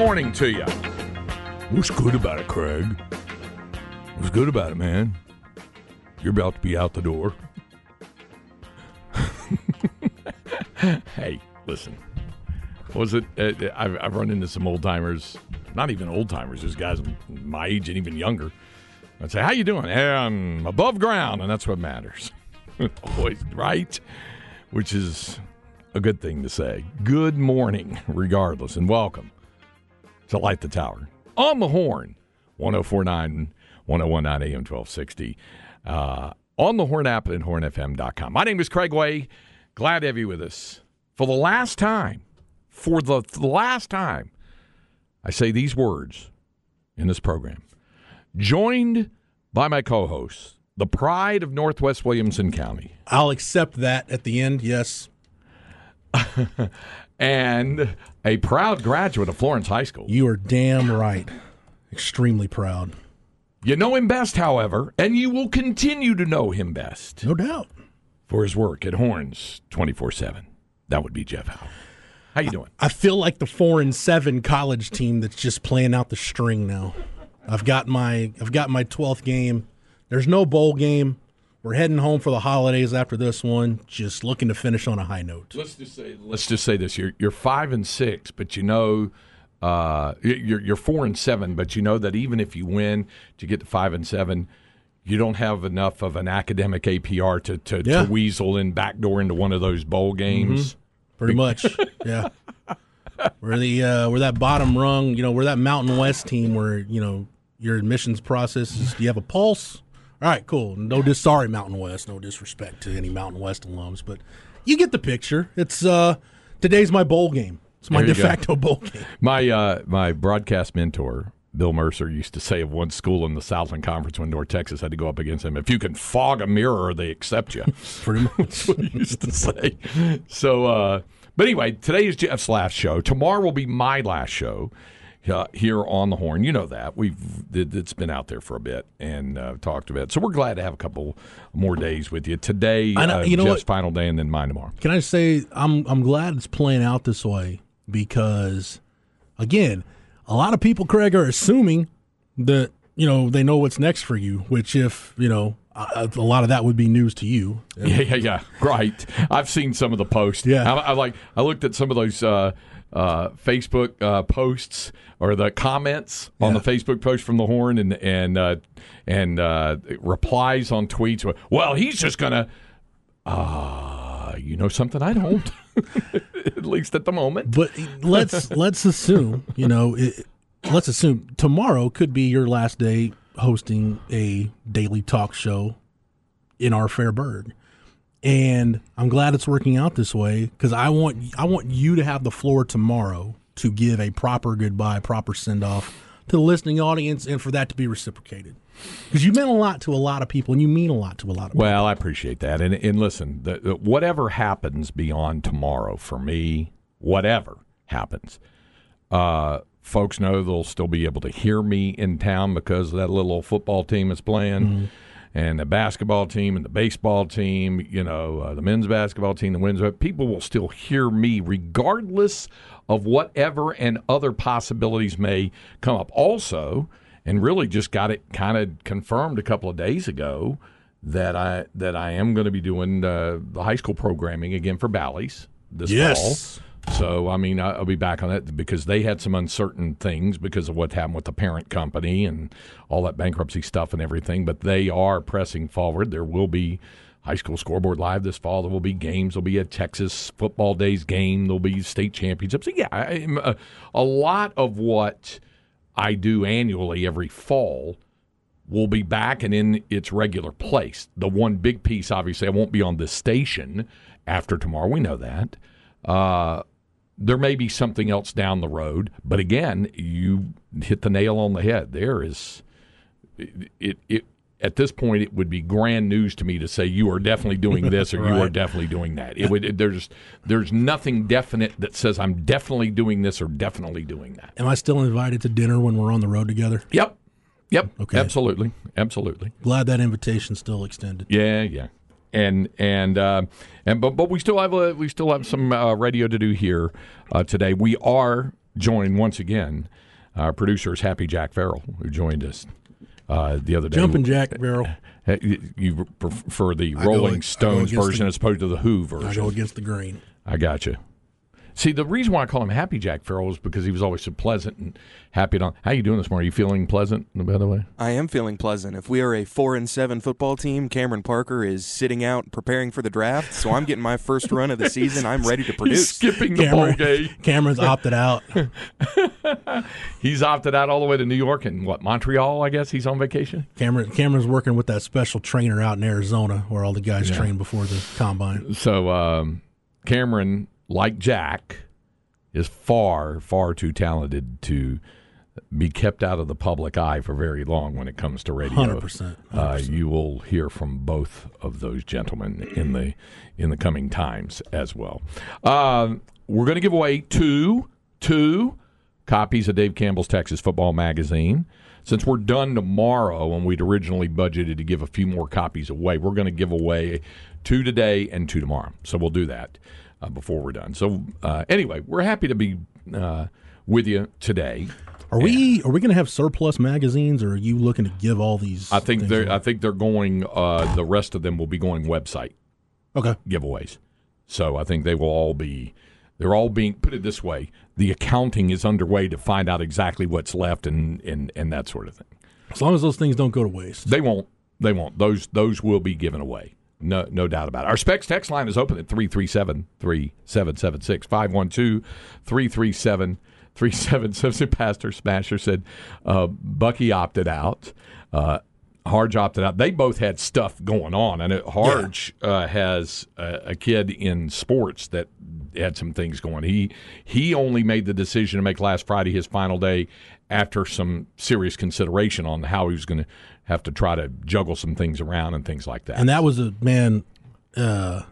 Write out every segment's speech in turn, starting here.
Morning to you. What's good about it, Craig? What's good about it, man? You're about to be out the door. hey, listen. Was it? Uh, I've, I've run into some old timers, not even old timers, just guys my age and even younger. I'd say, "How you doing?" Hey, I'm above ground, and that's what matters. Always right, which is a good thing to say. Good morning, regardless, and welcome to Light the Tower on the Horn, 1049, 1019 AM 1260, uh, on the Horn app and hornfm.com. My name is Craig Way. Glad to have you with us for the last time. For the, last time, I say these words in this program. Joined by my co hosts, the pride of Northwest Williamson County. I'll accept that at the end, yes. and a proud graduate of Florence High School. You are damn right. Extremely proud. You know him best, however, and you will continue to know him best No doubt. for his work at Horns 24-7. That would be Jeff Howe. How you doing? I feel like the four and seven college team that's just playing out the string now. I've got my I've got my twelfth game. There's no bowl game. We're heading home for the holidays after this one. Just looking to finish on a high note. Let's just say let's just say this: you're you're five and six, but you know. Uh, you're you're four and seven, but you know that even if you win to get to five and seven, you don't have enough of an academic APR to to, Yeah. to weasel in backdoor into one of those bowl games. Pretty much, yeah. We're the uh, we're that bottom rung. You know, we're that Mountain West team where you know your admissions process is. Do you have a pulse? All right, cool. No, dis- sorry, Mountain West. No disrespect to any Mountain West alums, but you get the picture. It's uh, today's my bowl game. It's my There de facto bowl game. My uh, my broadcast mentor, Bill Mercer, used to say of one school in the Southland Conference when North Texas had to go up against him, if you can fog a mirror, they accept you. Pretty much. That's what he used to say. So, uh, but anyway, today is Jeff's last show. Tomorrow will be my last show uh, here on the Horn. You know that we've it, it's been out there for a bit and uh, talked a bit. So we're glad to have a couple more days with you today. I know- uh, you know Jeff's what? final day, and then mine tomorrow. Can I say I'm I'm glad it's playing out this way because again, a lot of people, Craig, are assuming that you know they know what's next for you. Which, if you know, a, a lot of that would be news to you. Yeah, yeah, yeah. Right. I've seen some of the posts. Yeah. I, I like. I looked at some of those uh, uh, Facebook uh, posts or the comments on the Facebook post from the Horn and and uh, and uh, replies on tweets. Well, he's just gonna. Uh, you know something I don't. at least at the moment. But let's let's assume you know. It, let's assume tomorrow could be your last day hosting a daily talk show in our Fairburg. And I'm glad it's working out this way because I want I want you to have the floor tomorrow to give a proper goodbye, proper send off to the listening audience, and for that to be reciprocated. Because you meant a lot to a lot of people, and you mean a lot to a lot of people. Well, I appreciate that. And, and listen, the, the, whatever happens beyond tomorrow for me, whatever happens, uh, folks know they'll still be able to hear me in town because that little old football team is playing. And the basketball team and the baseball team, you know, uh, the men's basketball team, the women's, people will still hear me regardless of whatever and other possibilities may come up. Also, and really just got it kind of confirmed a couple of days ago that I that I am going to be doing uh, the high school programming again for Bally's this Yes. fall. So I mean I'll be back on that because they had some uncertain things because of what happened with the parent company and all that bankruptcy stuff and everything. But they are pressing forward. There will be high school scoreboard live this fall. There will be games. There'll be a Texas football days game. There'll be state championships. So, yeah, I, uh, a lot of what I do annually every fall will be back and in its regular place. The one big piece, obviously, I won't be on this station after tomorrow. We know that. Uh, there may be something else down the road, but again, you hit the nail on the head. There is it, it at this point it would be grand news to me to say you are definitely doing this or right. you are definitely doing that. It would it, there's there's nothing definite that says I'm definitely doing this or definitely doing that. Am I still invited to dinner when we're on the road together? Yep. Yep. Okay. Absolutely. Absolutely. Glad that invitation's still extended. Yeah, yeah. And and uh, and but but we still have a, we still have some uh, radio to do here uh, today. We are joined once again. Our producer is Happy Jack Farrell, who joined us uh, the other day. Jumping Jack Farrell. You prefer the Rolling Stones version the, as opposed to the Who version? I go against the green. I got you. See, the reason why I call him Happy Jack Farrell is because he was always so pleasant and happy. To, how are you doing this morning? Are you feeling pleasant, by the way? I am feeling pleasant. If we are a four and seven football team, Cameron Parker is sitting out preparing for the draft, so I'm getting my first run of the season. I'm ready to produce. He's skipping the Cameron, bowl game. Cameron's opted out. he's opted out all the way to New York and what Montreal? I guess he's on vacation. Cameron Cameron's working with that special trainer out in Arizona, where all the guys yeah. train before the combine. So um, Cameron, like Jack is far, far too talented to be kept out of the public eye for very long when it comes to radio. 100%. 100%. Uh, you will hear from both of those gentlemen in the in the coming times as well. Uh, we're going to give away two two copies of Dave Campbell's Texas Football Magazine. Since we're done tomorrow, and we'd originally budgeted to give a few more copies away, we're going to give away two today and two tomorrow. So we'll do that uh, before we're done. So uh, anyway, we're happy to be uh, with you today. Are we are we going to have surplus magazines, or are you looking to give all these? I think they're away? I think they're going. Uh, the rest of them will be going website. Okay. Giveaways. So I think they will all be. They're all being put it this way. The accounting is underway to find out exactly what's left and and and that sort of thing. As long as those things don't go to waste, they won't. They won't. Those those will be given away. No, no doubt about it. Our Specs text line is open at 337 3776 512 337 3776. Pastor Smasher said uh, Bucky opted out. Uh, Harge opted out. They both had stuff going on. And Harge yeah. uh, has a, a, kid in sports that had some things going. He he only made the decision to make last Friday his final day after some serious consideration on how he was going to have to try to juggle some things around and things like that. And that was a man. Uh,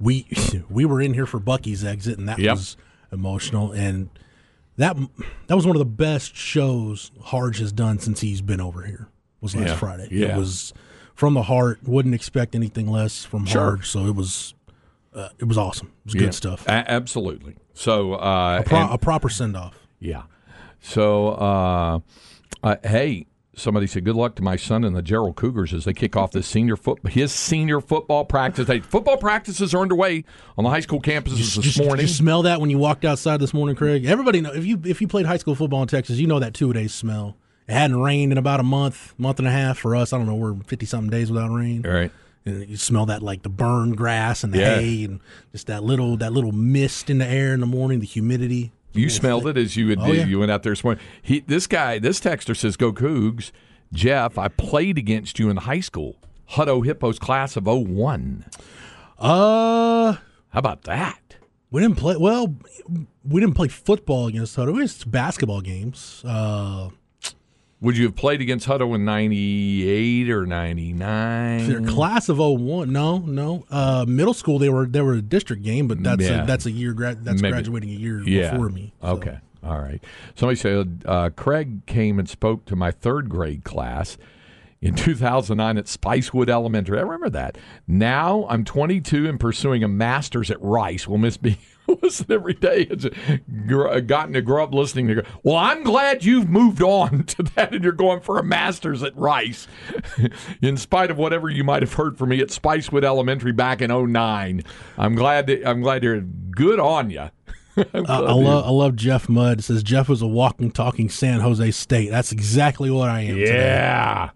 we we were in here for Bucky's exit, and that yep. was emotional. And that that was one of the best shows Harge has done since he's been over here. Was last yeah. Friday. Yeah. It was from the heart. Wouldn't expect anything less from sure. Harge. So it was uh, it was awesome. It was good stuff. A- absolutely. So uh, a, pro- and, a proper send off. Yeah. So uh, uh hey, somebody said, "Good luck to my son and the Jarrell Cougars as they kick off this senior foot his senior football practice. They, football practices are underway on the high school campuses just, this just, morning. Did you smell that when you walked outside this morning, Craig? Everybody know if you if you played high school football in Texas, you know that two days smell. It hadn't rained in about a month, month and a half for us. I don't know, we're fifty something days without rain. All right. And you smell that like the burned grass and the yeah. hay and just that little that little mist in the air in the morning, the humidity. You smelled it as you would, oh, yeah. you went out there this morning. He, this guy, this texter says, "Go Cougs." Jeff, I played against you in high school. Hutto Hippos class of 01. Uh, how about that? We didn't play. Well, we didn't play football against Hutto. It was basketball games. Uh, would you have played against Hutto in 98 or 99? Their class of 01. No, no. Uh, middle school they were they were a district game, but that's yeah. a, that's a year gra- that's Maybe. graduating a year yeah. before me. So. Okay. All right. Somebody said uh, Craig came and spoke to my third grade class in 2009 at Spicewood Elementary. I remember that. Now I'm 22 and pursuing a master's at Rice. Will miss me listen every day. It's gotten to grow up listening to. Well, I'm glad you've moved on to that, and you're going for a master's at Rice, in spite of whatever you might have heard from me at Spicewood Elementary back in 09. I'm glad. that I'm glad you're good on you. uh, I love I love Jeff Mudd. It says Jeff was a walking, talking San Jose State. That's exactly what I am. Yeah.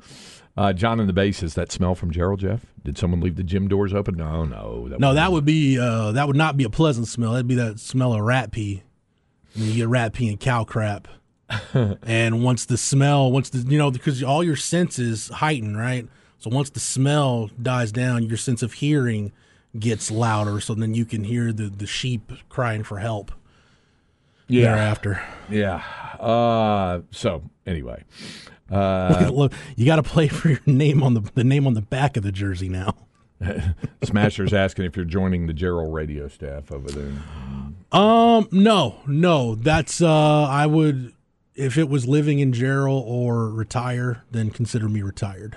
Uh, John in the base is that smell from Jarrell Jeff? Did someone leave the gym doors open? No, no. That no, that would be uh, that would not be a pleasant smell. That'd be that smell of rat pee. And you get rat pee and cow crap. and once the smell, once the you know because all your senses heighten, right? So once the smell dies down, your sense of hearing gets louder. So then you can hear the the sheep crying for help. Yeah. Thereafter, Yeah. Uh, so anyway, uh, Look, you got to play for your name on the the name on the back of the jersey now. Smasher's asking if you're joining the Jarrell radio staff over there. Um, no, no. That's uh, I would if it was living in Jarrell or retire, then consider me retired.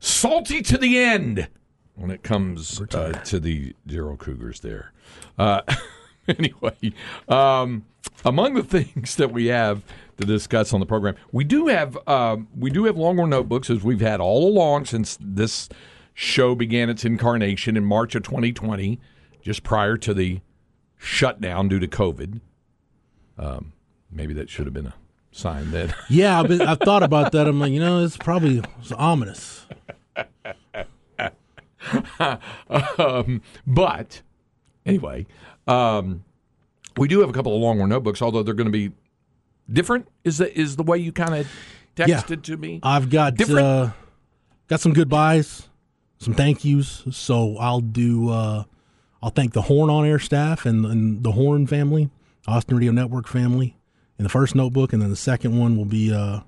salty to the end when it comes uh, to the Jarrell Cougars there. Uh, anyway, um, among the things that we have to discuss on the program, we do have um, we do have Longhorn notebooks as we've had all along since this show began its incarnation in March of 2020, just prior to the shutdown due to COVID. Um, maybe that should have been a sign that Yeah, but I've thought about that. I'm like, you know, it's probably it's ominous. um, but anyway, um, we do have a couple of Longhorn notebooks, although they're going to be different. Is that is the way you kind of Yeah. texted to me? I've got Different? uh, got some goodbyes, some thank yous. So I'll do. Uh, I'll thank the Horn on Air staff and, and the Horn family, Austin Radio Network family, in the first notebook, and then the second one will be uh,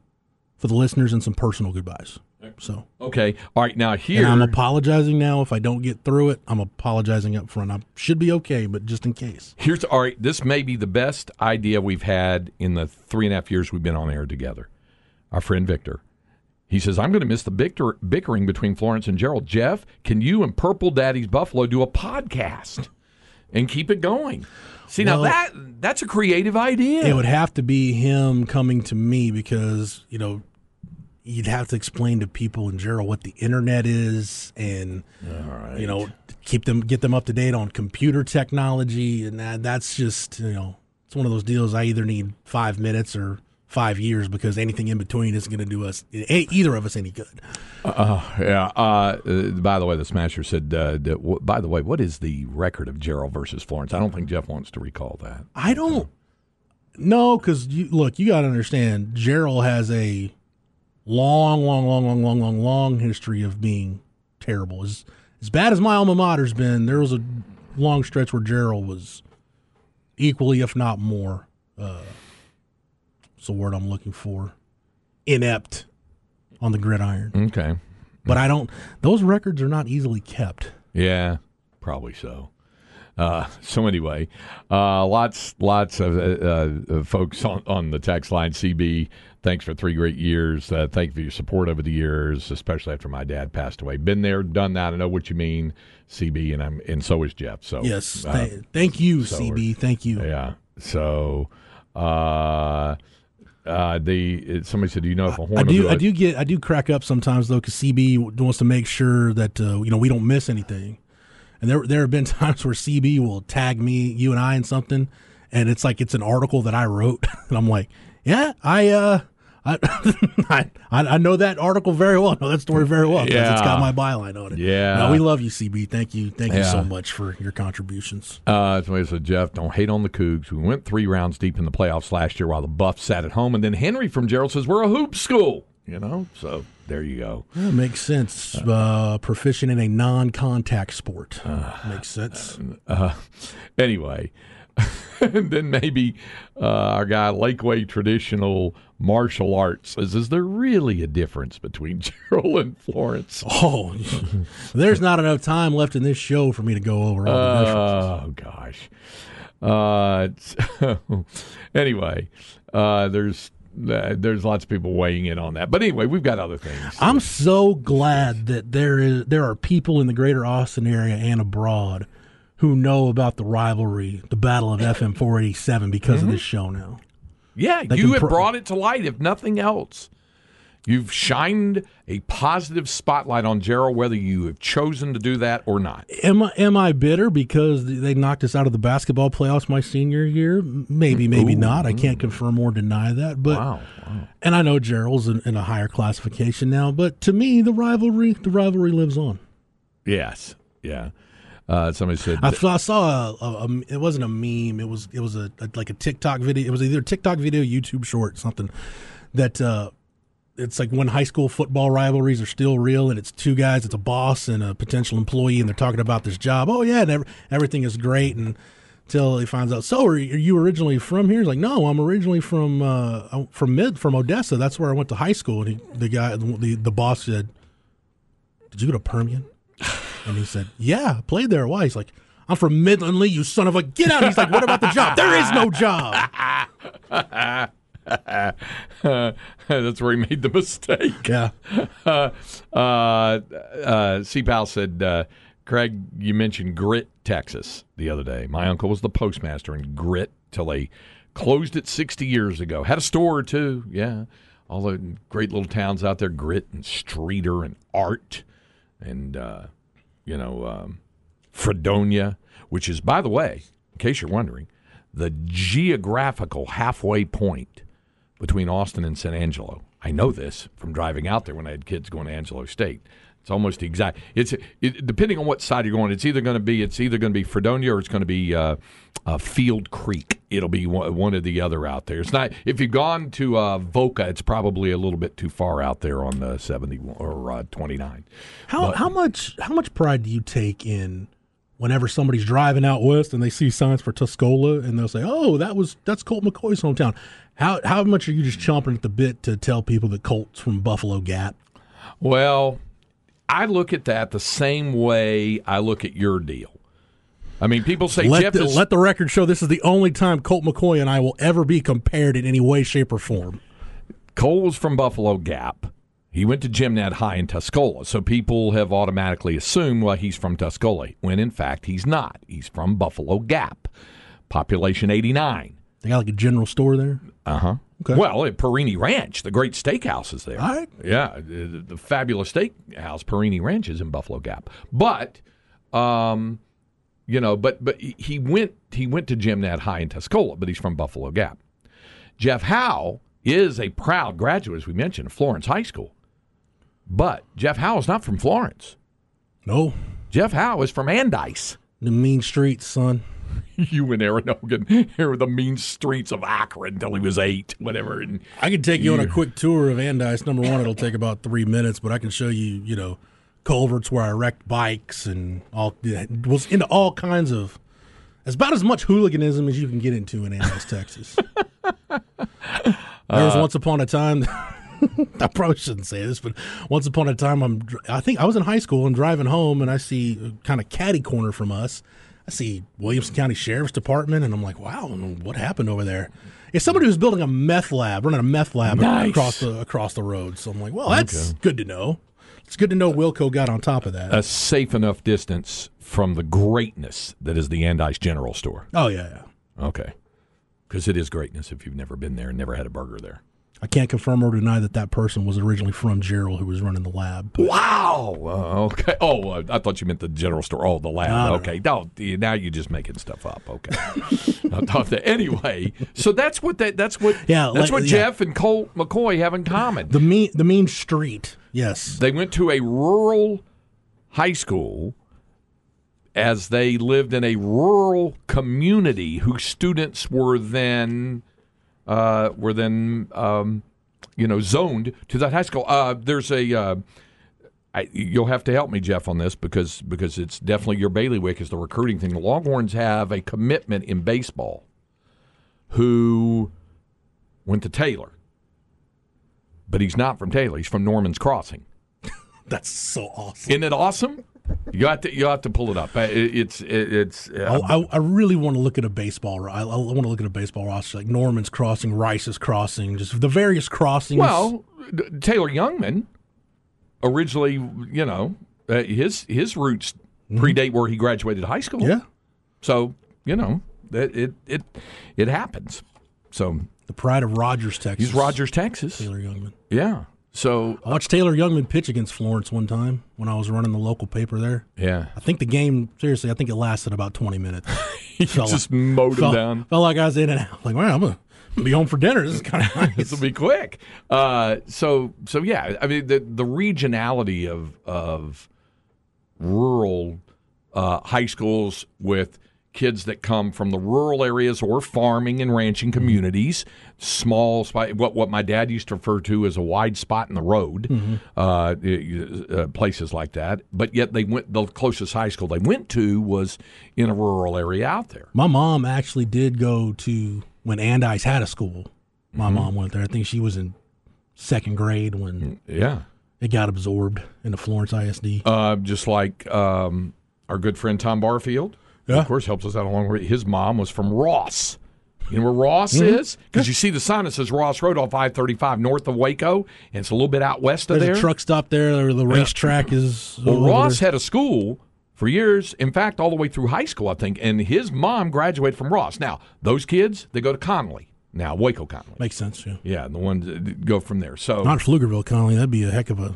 for the listeners and some personal goodbyes. So, Okay, all right. Now here, and I'm apologizing now if I don't get through it. I'm apologizing up front. I should be okay, but just in case. here's all right. This may be the best idea we've had in the three and a half years we've been on air together. Our friend Victor. He says, I'm going to miss the bicker- bickering between Florence and Jarrell. Jeff, can you and Purple Daddy's Buffalo do a podcast and keep it going? See, now that that's a creative idea. It would have to be him coming to me because you know you'd have to explain to people in general what the internet is and you know keep them get them up to date on computer technology and that, that's just you know it's one of those deals I either need five minutes or five years because anything in between isn't going to do us either of us any good. Yeah. Uh, uh, by the way, the Smasher said. Uh, by the way, what is the record of Jarrell versus Florence? I don't think Jeff wants to recall that. I don't no because you look, you got to understand. Jarrell has a long, long, long, long, long, long, long history of being terrible. As as bad as my alma mater's been, there was a long stretch where Jarrell was equally, if not more. Uh, it's the word I'm looking for. Inept on the gridiron, Okay. but I don't. Those records are not easily kept. Yeah, probably so. Uh, so anyway, uh, lots, lots of uh, uh, folks on, on the text line. CB, thanks for three great years. Uh, thank you for your support over the years, especially after my dad passed away. Been there, done that. I know what you mean, CB, and I'm and so is Jeff. So Yes, uh, th- thank you, so CB. Thank you. yeah. So, uh, uh, the somebody said, "Do you know if a horn?" I do. do I do get. I do crack up sometimes though, because CB wants to make sure that uh, you know we don't miss anything. And there, there have been times where CB will tag me, you and I, in something, and it's like it's an article that I wrote, and I'm like, yeah, I, uh, I, I, I know that article very well. I know that story very well because it's got my byline on it. Yeah. No, we love you, CB. Thank you, thank you so much for your contributions. Uh, somebody said, Jeff, don't hate on the Cougs. We went three rounds deep in the playoffs last year while the Buffs sat at home. And then Henry from Jarrell says, we're a hoop school. You know? So there you go. That makes sense. Uh, proficient in a non-contact sport makes sense. Uh, anyway, and then maybe uh, our guy Lakeway Traditional Martial Arts says, is there really a difference between Jarrell and Florence? Oh, there's not enough time left in this show for me to go over all the differences. Oh gosh. Uh, so, anyway, uh, there's uh, there's lots of people weighing in on that, but anyway, we've got other things. I'm so glad that there is there are people in the greater Austin area and abroad who know about the rivalry, the Battle of FM 487 because of mm-hmm. this show now. yeah, they you have brought it to light. If nothing else, you've shined a positive spotlight on Jarrell, whether you have chosen to do that or not. Am I am I bitter because they knocked us out of the basketball playoffs my senior year? Maybe, maybe not. I can't confirm or deny that. But Wow. wow. and I know Jarrell's in, in a higher classification now. But to me, the rivalry the rivalry lives on. Yes. Yeah. Uh, somebody said, I, I saw a, a, a- It wasn't a meme. It was. It was a, a like a TikTok video. It was either a TikTok video, YouTube short, something that. uh it's like when high school football rivalries are still real, and it's two guys. It's a boss and a potential employee, and they're talking about this job. Oh yeah, and ev- everything is great, and until he finds out. So, are you originally from here? He's like, no, I'm originally from uh, from mid from Odessa. That's where I went to high school. And he, the guy, the the boss said, "Did you go to Permian?" And he said, "Yeah, played there. Why?" He's like, "I'm from Midland Lee. You son of a get out." He's like, "What about the job? There is no job." that's where he made the mistake. Yeah, uh, uh, uh, C. Powell said, uh, Craig, you mentioned Grit, Texas, the other day. My uncle was the postmaster in Grit till they closed it 60 years ago. Had a store too. yeah. All the great little towns out there, Grit and Streeter and Art and, uh, you know, um, Fredonia, which is, by the way, in case you're wondering, the geographical halfway point between Austin and San Angelo. I know this from driving out there when I had kids going to Angelo State. It's almost exact. It's it, depending on what side you're going. It's either going to be it's either going to be Fredonia or it's going to be uh, uh, Field Creek. It'll be one, one or the other out there. It's not if you've gone to uh, Voca, it's probably a little bit too far out there on the seventy or uh, twenty nine. how how much how much pride do you take in whenever somebody's driving out west and they see signs for Tuscola and they'll say, "Oh, that was that's Colt McCoy's hometown." How how much are you just chomping at the bit to tell people that Colt's from Buffalo Gap? Well, I look at that the same way I look at your deal. I mean, people say Let Jeff the, is let the record show this is the only time Colt McCoy and I will ever be compared in any way, shape, or form. Colt was from Buffalo Gap. He went to Jim Ned High in Tuscola, so people have automatically assumed, well, he's from Tuscola, when in fact he's not. He's from Buffalo Gap. Population 89. They got like a general store there. Uh huh. Okay. Well, at Perini Ranch, the great steakhouse is there. All right. Yeah, the, the fabulous steakhouse, Perini Ranch, is in Buffalo Gap. But, um, you know, but but he went he went to Jim Ned High in Tuscola, but he's from Buffalo Gap. Jeff Howe is a proud graduate, as we mentioned, of Florence High School. But Jeff Howe is not from Florence. No, Jeff Howe is from Andice. the mean streets, son. you and Aaron Hogan here the mean streets of Akron until he was eight, whatever. And I can take you on a quick tour of Andice. Number one, it'll take about three minutes, but I can show you, you know, culverts where I wrecked bikes and all was into all kinds of. It's about as much hooliganism as you can get into in Andice, Texas. there was uh, once upon a time. I probably shouldn't say this, but once upon a time, I'm I think I was in high school and driving home, and I see uh, kind of caddy corner from us. I see Williamson County Sheriff's Department, and I'm like, wow, what happened over there? It's somebody who's building a meth lab, running a meth lab Nice. across the across the road. So I'm like, well, that's good to know. It's good to know Wilco got on top of that. a safe enough distance from the greatness that is the Andice General Store. oh yeah, yeah. Okay. Because it is greatness if you've never been there and never had a burger there. I can't confirm or deny that that person was originally from Jarrell, who was running the lab. But Wow. Uh, okay. Oh, uh, I thought you meant the general store. Oh, the lab. No, no, okay. No, you- now you're just making stuff up. Okay. I thought that- anyway, so that's what that. That's what. Yeah, That's like- what yeah. Jeff and Colt McCoy have in common. the mean the mean street, yes. They went to a rural high school as they lived in a rural community whose students were then uh, were then um, you know zoned to that high school. Uh, there's a uh, I, you'll have to help me, Jeff, on this because because it's definitely your bailiwick is the recruiting thing. The Longhorns have a commitment in baseball who went to Taylor, but he's not from Taylor. He's from Norman's Crossing. That's so awesome. Isn't it awesome? You have to you have to pull it up. Uh, It's it's I, uh, I, I really want to look at a baseball. I, I want to look at a baseball roster like Norman's Crossing, Rice's Crossing, just the various crossings. well Taylor Youngman originally, you know, uh, his his roots predate where he graduated high school. yeah, So you know it it it, it happens. So the pride of Rogers, Texas. he's Rogers, Texas. Taylor Youngman. Yeah. So I watched Taylor Youngman pitch against Florence one time when I was running the local paper there. yeah, I think the game, seriously, I think it lasted about 20 minutes. he Felt just like- mowed him down. felt like I was in and out. Like, wow, I'm going to be home for dinner. This is kind of nice. this will be quick. Uh, so so yeah, I mean the the regionality of of rural uh, high schools with kids that come from the rural areas or farming and ranching communities, small spot, what what my dad used to refer to as a wide spot in the road, uh, uh, places like that. But yet they went the closest high school they went to was in a rural area out there. My mom actually did go to when Andice had a school. My mom went there. I think she was in second grade when Yeah. it got absorbed into Florence ISD. Uh, just like um, our good friend Tom Barfield, Yeah. of course, helps us out along way. His mom was from Ross. You know where Ross is? Because you see the sign that says Ross Road off I 35 north of Waco, and it's a little bit out west of There's there. a truck stop there. Or the racetrack is. Well, Ross there. had a school for years, in fact, all the way through high school, I think, and his mom graduated from Ross. Now, those kids, they go to Connally, now Waco Connally. makes sense. Yeah. Yeah, the ones that go from there. So Not Pflugerville, Connally. That'd be a heck of a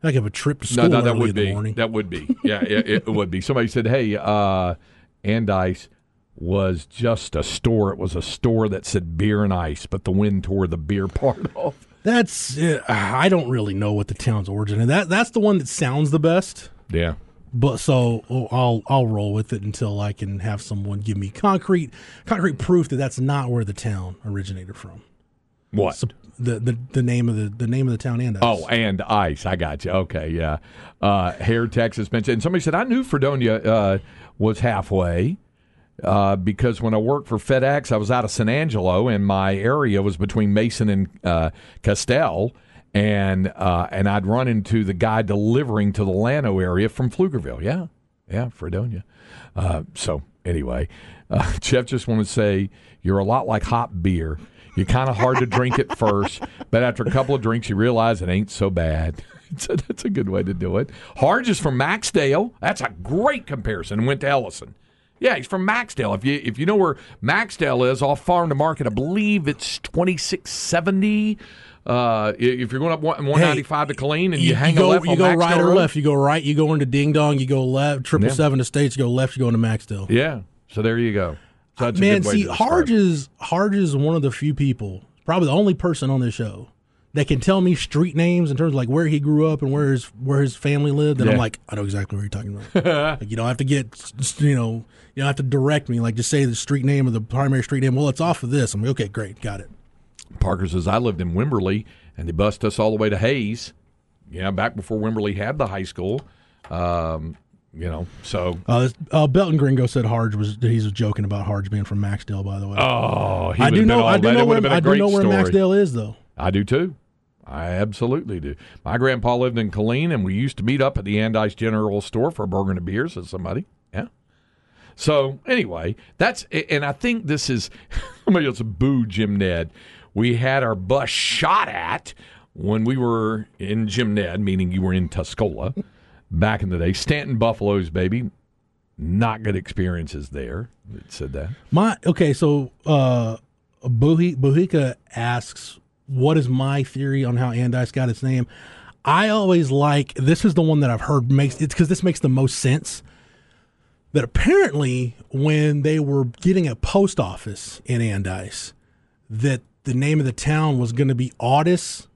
heck of a trip to school no, that early would in the be. morning. That would be. Yeah, it, it would be. Somebody said, "Hey, uh, Andice was just a store. It was a store that said beer and ice, but the wind tore the beer part off." That's uh, I don't really know what the town's origin. And that that's the one that sounds the best. Yeah. But so oh, I'll I'll roll with it until I can have someone give me concrete concrete proof that that's not where the town originated from. What? So the, the the name of the the name of the town and ice. Oh, and ice. I got you. Okay, yeah. Uh, Hair, Texas mentioned. And somebody said I knew Fredonia uh, was halfway uh, because when I worked for FedEx, I was out of San Angelo, and my area was between Mason and uh, Castell, and uh, and I'd run into the guy delivering to the Llano area from Pflugerville. Yeah, yeah, Fredonia. Uh, so anyway, uh, Jeff just want to say you're a lot like hot beer. You're kind of hard to drink at first, but after a couple of drinks, you realize it ain't so bad. So that's a good way to do it. Harge is from Maxdale. That's a great comparison. Went to Ellison. Yeah, he's from Maxdale. If you if you know where Maxdale is, off Farm to Market, I believe it's twenty six seventy. Uh, if you're going up one ninety five to Killeen and you, hang go, a left you go Maxdale right or Road- left. You go right. You go into Ding Dong. You go left. Triple Yeah. Seven Estates. You go left. You go into Maxdale. Yeah. So there you go. So that's a Man, good way see, to describe Harge it. is Harge is one of the few people, probably the only person on this show that can tell me street names in terms of like where he grew up and where his where his family lived, and I'm like, I know exactly what you're talking about. like, you don't have to get, you know, you don't have to direct me. Like, just say the street name or the primary street name. Well, it's off of this. I'm like, okay, great, got it. Parker says, I lived in Wimberley, and they bussed us all the way to Hays. Yeah, back before Wimberley had the high school. Um, you know, so. Uh, uh, Belton Gringo said Harge was he was joking about Harge being from Maxdale. By the way, Oh, he I do know I do know where have been a I do know where story. Maxdale is though. I do too. I absolutely do. My grandpa lived in Killeen, and we used to meet up at the Andice General Store for a burger and a beer. Says somebody, yeah. So anyway, that's and I think this is somebody else boo Jim Ned. We had our bus shot at when we were in Jim Ned, meaning you were in Tuscola back in the day. Stanton Buffaloes, baby. Not good experiences there. It said that. My okay, so uh Buhi, Buhika asks, "What is my theory on how Andice got its name?" I always like this is the one that I've heard makes it's because this makes the most sense. That apparently, when they were getting a post office in Andice, that the name of the town was going to be Audis,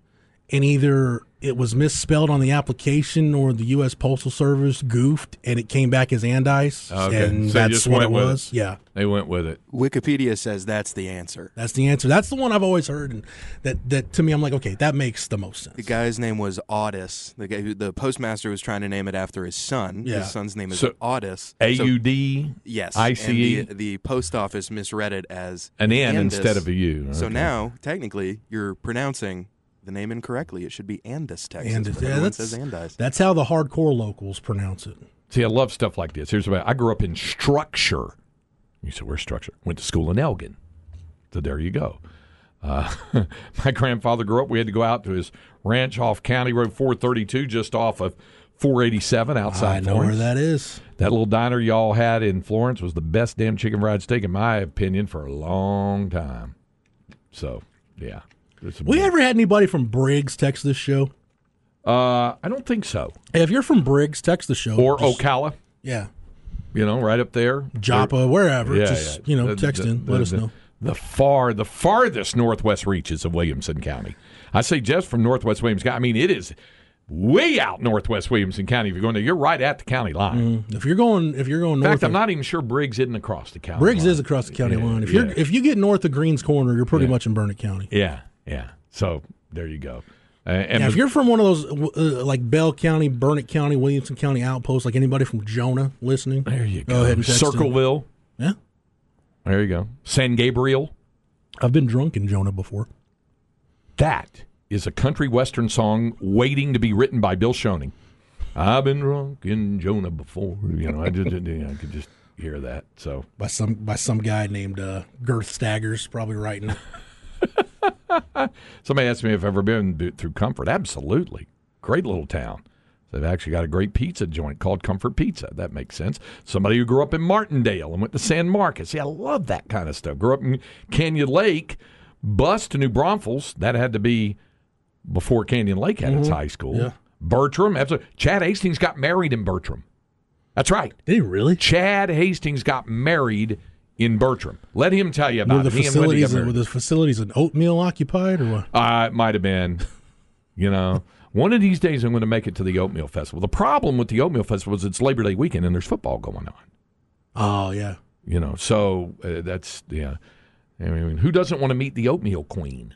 and either it was misspelled on the application or the U.S. Postal Service goofed, and it came back as Andice, Okay, and so that's what it went with it. was. Yeah. They went with it. Wikipedia says that's the answer. That's the answer. That's the one I've always heard, and that that to me, I'm like, okay, that makes the most sense. The guy's name was Audis. The guy who the postmaster was trying to name it after his son. Yeah. His son's name is So- Audis. A U D. So- Yes. ICE? And the, the post office misread it as An N Andis. instead of a U. So now, technically, you're pronouncing the name incorrectly. It should be Andis, Texas. And yeah, everyone that's says Andis. that's how the hardcore locals pronounce it. See, I love stuff like this. Here's what I grew up in structure. You said, where's structure? Went to school in Elgin. So there you go. Uh, my grandfather grew up. We had to go out to his ranch off County Road 432, just off of 487 outside I know Florence. where that is. That little diner y'all had in Florence was the best damn chicken fried steak, in my opinion, for a long time. So, yeah. We ever had anybody from Briggs text this show? Uh, I don't think so. Hey, if you're from Briggs, text the show. Or Just- Oakalla, yeah, you know, right up there. Joppa, wherever. Yeah, just yeah. you know, The- text the- in. the- let us know. The far, the farthest northwest reaches of Williamson County. I say just from northwest Williamson County. I mean, it is way out northwest Williamson County. If you're going there, you're right at the county line. If you're going, if you're going In north, fact, I'm not even sure Briggs isn't across the county. Briggs line. is across the county Yeah, line. If you're if you get north of Greens Corner, you're pretty Yeah. much in Burnet County. Yeah, yeah. So there you go. Uh, and if you're from one of those uh, like Bell County, Burnet County, Williamson County outposts, like anybody from Jonah listening, there you go. Go ahead and text. Circleville. Yeah, There you go. San Gabriel. I've been drunk in Jonah before. That is a country western song waiting to be written by Bill Schoening. I've been drunk in Jonah before. You know, I just I could just hear that. So by some by some guy named uh, Girth Staggers, probably writing it. somebody asked me if I've ever been through Comfort. Absolutely, great little town. They've actually got a great pizza joint called Comfort Pizza. That makes sense. Somebody who grew up in Martindale and went to San Marcos. Yeah, I love that kind of stuff. Grew up in Canyon Lake, bus to New Braunfels. That had to be before Canyon Lake had its mm-hmm. high school. Yeah. Bertram, absolutely. Chad Hastings got married in Bertram. That's right. Did he really? Chad Hastings got married in Bertram. Let him tell you Were about the it. Facilities were the facilities an oatmeal occupied or what? Uh, it might have been. You know, one of these days I'm going to make it to the Oatmeal Festival. The problem with the Oatmeal Festival is it's Labor Day weekend and there's football going on. Oh yeah, You know, so uh, that's yeah. I mean, who doesn't want to meet the Oatmeal Queen?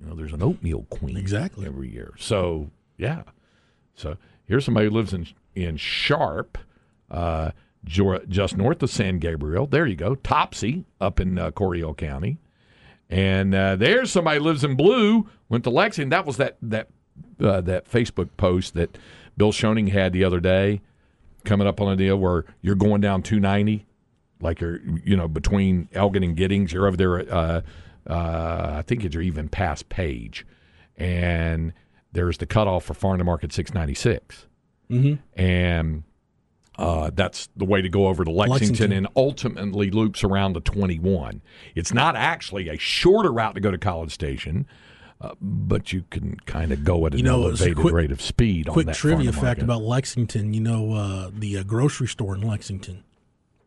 You know, there's an Oatmeal Queen Exactly. every year. So yeah. So here's somebody who lives in in Sharp, uh, just north of San Gabriel. There you go, Topsey up in uh, Coryell County. And uh, there's somebody lives in Blue. Went to Lexington. That was that that uh, that Facebook post that Bill Schoening had the other day, coming up on a deal where you're going down 290, like you're you know between Elgin and Giddings. You're over there. Uh, uh, I think you're even past Paige, and there's the cutoff for farm to market 696, mm-hmm. and uh, that's the way to go over to Lexington, Lexington. and ultimately loops around to 21. It's not actually a shorter route to go to College Station, uh, but you can kind of go at an You know, elevated quick- rate of speed. on quick trivia fact about Lexington. You know uh, the uh, grocery store in Lexington,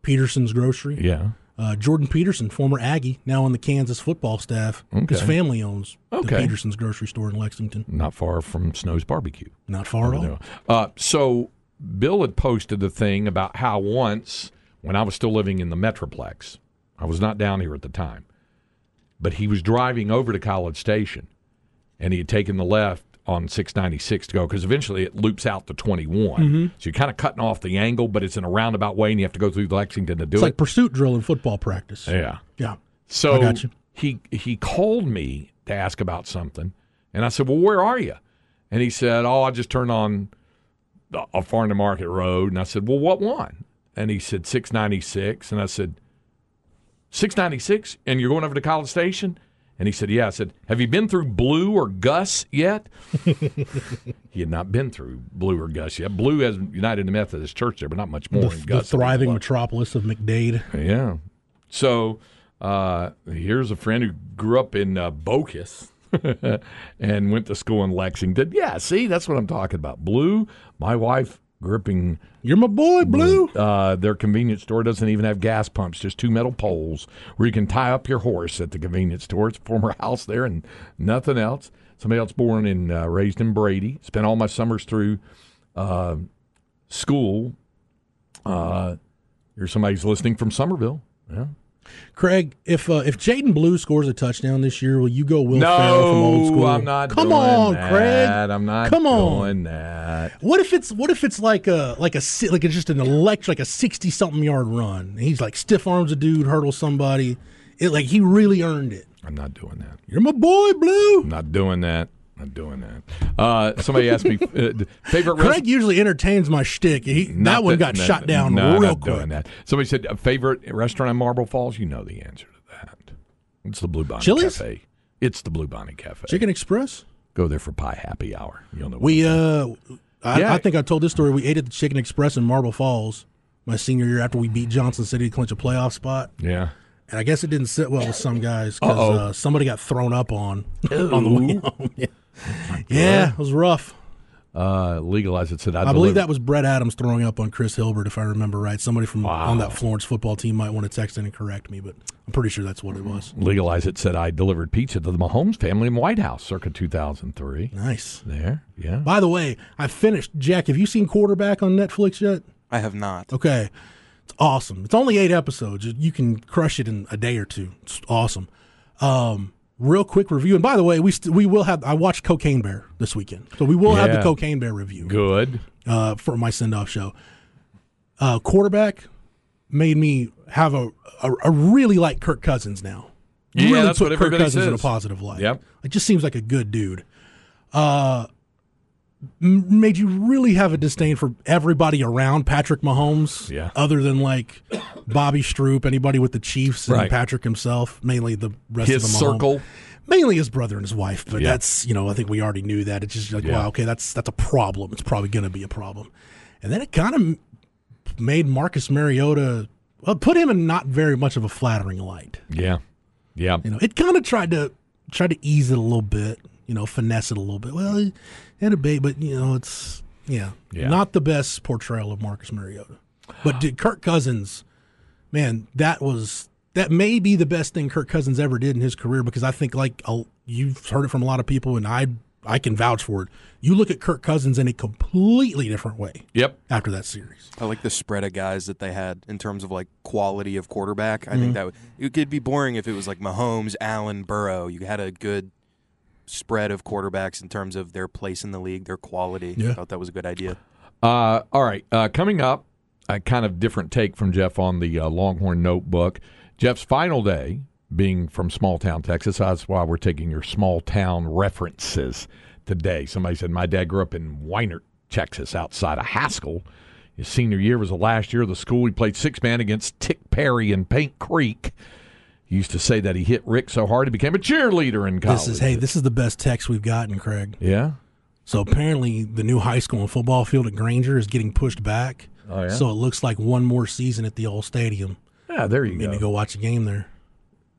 Peterson's Grocery. yeah. Uh, Jordan Peterson, former Aggie, now on the Kansas football staff. His family owns Okay. the Peterson's grocery store in Lexington. Not far from Snow's Barbecue. Not far at all. Uh, so Bill had posted a thing about how once, when I was still living in the Metroplex, I was not down here at the time, but he was driving over to College Station, and he had taken the left on 696 to go because eventually it loops out to 21. Mm-hmm. So you're kind of cutting off the angle, but it's in a roundabout way, and you have to go through Lexington to do It's it. It's like pursuit drill in football practice. yeah. Yeah. So I got you. he he called me to ask about something, and I said, "Well, where are you?" And he said, "Oh, I just turned on a- farm to market road." And I said, "Well, what one?" And he said, 696. And I said, 696? And you're going over to College Station?" And he said, "Yeah." I said, "Have you been through Blue or Gus yet?" he had not been through Blue or Gus yet. Blue has United Methodist Church there, but not much more. The, the Gus thriving metropolis of McDade. Yeah. So uh, here's a friend who grew up in uh, Bocas and went to school in Lexington. Yeah, see, that's what I'm talking about. Blue, my wife gripping. You're my boy, Blue. uh, their convenience store doesn't even have gas pumps, just two metal poles where you can tie up your horse at the convenience store. It's a former house there and nothing else. Somebody else born and uh, raised in Brady. Spent all my summers through uh, school. Uh, here's somebody who's listening from Somerville. Yeah. Craig, if uh, if Jaydon Blue scores a touchdown this year, will you go Will Ferrell from old school? I'm not. Come on, that. Craig. I'm not. Come on. doing that. What if it's what if it's like a like a like it's just an elect like a sixty something yard run? He's like stiff arms a dude, hurdles somebody. It like he really earned it. I'm not doing that. You're my boy, Blue. I'm not doing that. Not doing that. Uh, somebody asked me uh, favorite Craig usually entertains my shtick. He, that one got shot down no, real not quick. Doing that. Somebody said favorite restaurant in Marble Falls. You know the answer to that. It's the Blue Bonnet Chili's? Cafe. It's the Blue Bonnet Cafe. Chicken Express. Go there for pie happy hour. You'll know. We uh, I, Yeah. I think I told this story. We ate at the Chicken Express in Marble Falls my senior year after we beat Johnson City to clinch a playoff spot. yeah. And I guess it didn't sit well with some guys because uh, somebody got thrown up on on the way home. Yeah. Yeah, it was rough. Uh, legalize it. Said I, I believe that was Brett Adams throwing up on Chris Hilbert, if I remember right. Somebody from Wow. on that Florence football team might want to text in and correct me, but I'm pretty sure that's what it was. legalize it. Said I delivered pizza to the Mahomes family in White House, circa 2003. Nice. There, yeah. By the way, I finished. Jack, have you seen Quarterback on Netflix yet? I have not. Okay. It's awesome. It's only eight episodes. You can crush it in a day or two. It's awesome. Um, real quick review. And by the way, we st- we will have. I watched Cocaine Bear this weekend, so we will have the Cocaine Bear review Good. uh, for my send off show. Uh, quarterback made me have a, a, a really like Kirk Cousins now. Yeah, really that's put what Kirk Cousins in a positive light. Yep. It just seems like a good dude. Uh, made you really have a disdain for everybody around Patrick Mahomes. Yeah. Other than like Bobby Stroop, anybody with the Chiefs, and Right. Patrick himself. Mainly the rest His of the Mahomes. circle. Mainly his brother and his wife, but Yeah. that's you know I think we already knew that. It's just like Yeah. wow, okay, that's that's a problem. It's probably going to be a problem, and then it kind of made Marcus Mariota well put him in not very much of a flattering light. Yeah. Yeah. You know, it kind of tried to tried to ease it a little bit, you know, finesse it a little bit. Well, he had a bait, but you know, it's yeah, Yeah. not the best portrayal of Marcus Mariota. But did Kirk Cousins, man, that was that may be the best thing Kirk Cousins ever did in his career because I think like i you've heard it from a lot of people, and I I can vouch for it. You look at Kirk Cousins in a completely different way Yep. after that series. I like the spread of guys that they had in terms of like quality of quarterback. I Mm-hmm. think that would, it could be boring if it was like Mahomes, Allen, Burrow. You had a good spread of quarterbacks in terms of their place in the league, their quality. Yeah. I thought that was a good idea. Uh, all right. Uh, coming up, a kind of different take from Jeff on the uh, Longhorn Notebook. Jeff's final day being from small town Texas. That's why we're taking your small town references today. Somebody said, My dad grew up in Weinert, Texas, outside of Haskell. His senior year was the last year of the school. He played six man against Rick Perry in Paint Creek. He used to say that he hit Rick so hard he became a cheerleader in college. This is hey, this is the best text we've gotten, Craig. yeah. So apparently, the new high school and football field at Granger is getting pushed back. Oh, yeah? So it looks like one more season at the old stadium. Yeah, there you Need go. to go watch a game there.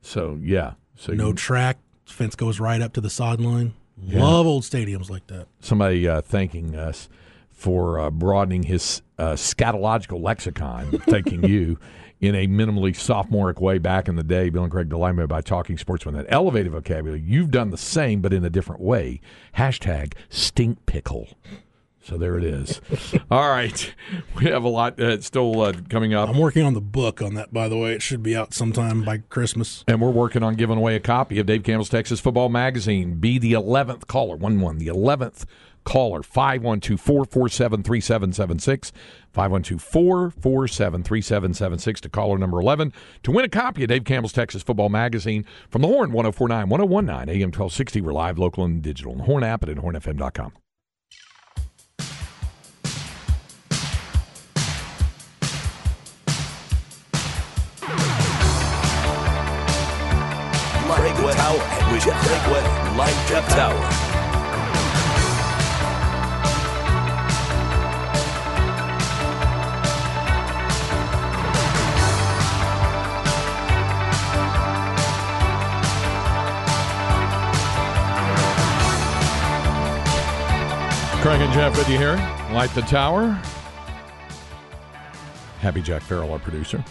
So, yeah. So No you- track, fence goes right up to the sideline. Love old stadiums like that. somebody uh, thanking us for uh, broadening his uh, scatological lexicon, thanking you in a minimally sophomoric way back in the day. Bill and Craig delight me by talking sports with an elevated vocabulary. You've done the same, but in a different way. Hashtag stink pickle. So there it is. All right. We have a lot uh, still uh, coming up. I'm working on the book on that, by the way. It should be out sometime by Christmas. And we're working on giving away a copy of Dave Campbell's Texas Football Magazine. Be the 11th caller, 1 1, the 11th caller, 512 447 3776. 512 447 3776 to caller number 11 to win a copy of Dave Campbell's Texas Football Magazine from the Horn 1049 1019 AM 1260. We're live, local, and digital on the Horn app and at hornfm.com. Way Tower with Jeff Way. Like Jeff Tower. Craig and Jeff with you here. Light the tower. Happy Jack Farrell, our producer.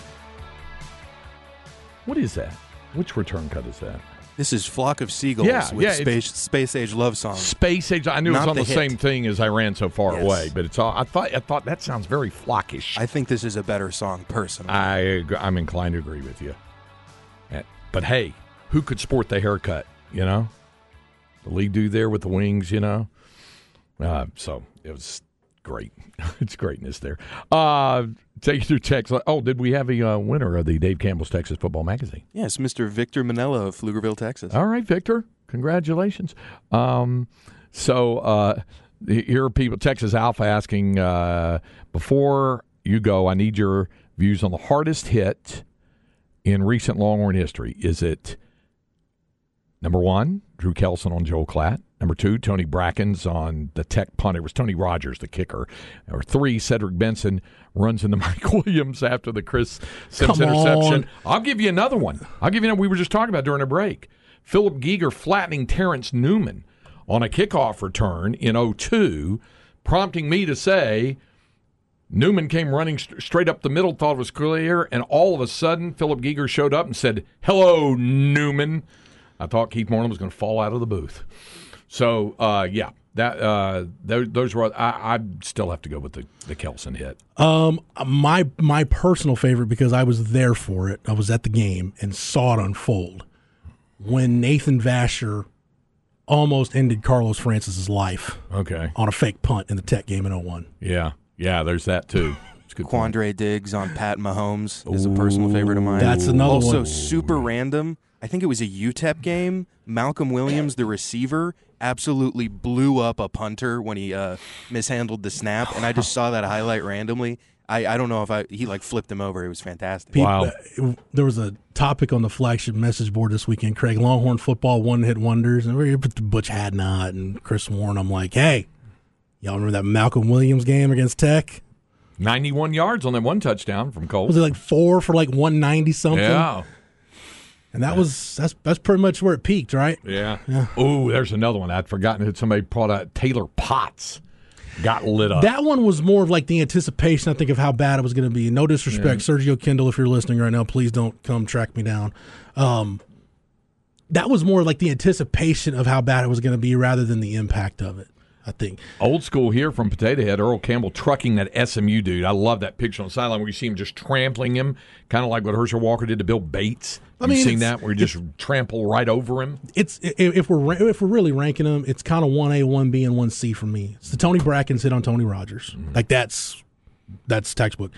What is that? Which return cut is that? This is Flock of Seagulls Yeah, with yeah, space, space Age Love Song. Space Age. I knew it was on the, the same thing as I ran so far Yes. away, but it's all. I thought. I thought that sounds very flockish. I think this is a better song, personally. I I'm inclined to agree with you. Eh, But hey, who could sport the haircut? You know, the lead dude there with the wings. You know, uh, so it was great. it's greatness there. Uh, take your text. Oh, did we have a uh, winner of the Dave Campbell's Texas Football Magazine? yes, Mr. Victor Manella of Pflugerville, Texas. All right, Victor. Congratulations. Um, so uh, here are people, Texas Alpha asking uh, before you go, I need your views on the hardest hit in recent Longhorn history. Is it number one, Drew Kelson on Joel Klatt? Number two, Tony Brackens on the Tech punt. It was Tony Rogers, the kicker. Or three, Cedric Benson runs into Mike Williams after the Chris Simms Come interception. on. I'll give you another one. I'll give you another. We were just talking about during a break. Phillip Geiggar flattening Terence Newman on a kickoff return in 02 prompting me to say Newman came running st- straight up the middle, thought it was clear, and all of a sudden Phillip Geiggar showed up and said, "Hello, Newman." I thought Keith Moreland was going to fall out of the booth. So uh, yeah, that uh, those, those were. I, I still have to go with the the Kelson hit. Um, my my personal favorite because I was there for it. I was at the game and saw it unfold when Nathan Vasher almost ended Carlos Francis's life Okay. on a fake punt in the Tech game in 01. Yeah. Yeah. There's that too. It's a good. point. Quandre Diggs on Pat Mahomes is a personal favorite of mine. That's another also one. super random. I think it was a UTEP game. Malcolm Williams, the receiver, absolutely blew up a punter when he uh, mishandled the snap, and I just saw that highlight randomly. I, I don't know if I he like flipped him over. It was fantastic. Pe- Wow. uh, There was a topic on the flagship message board this weekend. Craig Longhorn football one hit wonders, and we put Butch Hadnot and Chris Warren. I'm like, hey, y'all remember that Malcolm Williams game against Tech? 91 yards on that one touchdown from Colt. Was it like four for like 190 something? Yeah. And that was that's that's pretty much where it peaked, right? Yeah. Oh, there's another one. I'd forgotten that somebody brought out Taylor Potts. Got lit up. That one was more of like the anticipation, I think, of how bad it was going to be. No disrespect, Sergio Kindle, if you're listening right now, please don't come track me down. Um, that was more like the anticipation of how bad it was going to be rather than the impact of it. I think. Old school here from Potato Head, Earl Campbell trucking that SMU dude. I love that picture on the sideline where you see him just trampling him, kind of like what Herschel Walker did to Bill Bates. I You've mean, seen that where you just trample right over him? It's if we're if we're really ranking them, it's kind of one A, one B, and one C for me. It's the Tony Brackens hit on Tony Rogers, mm-hmm. like that's that's textbook,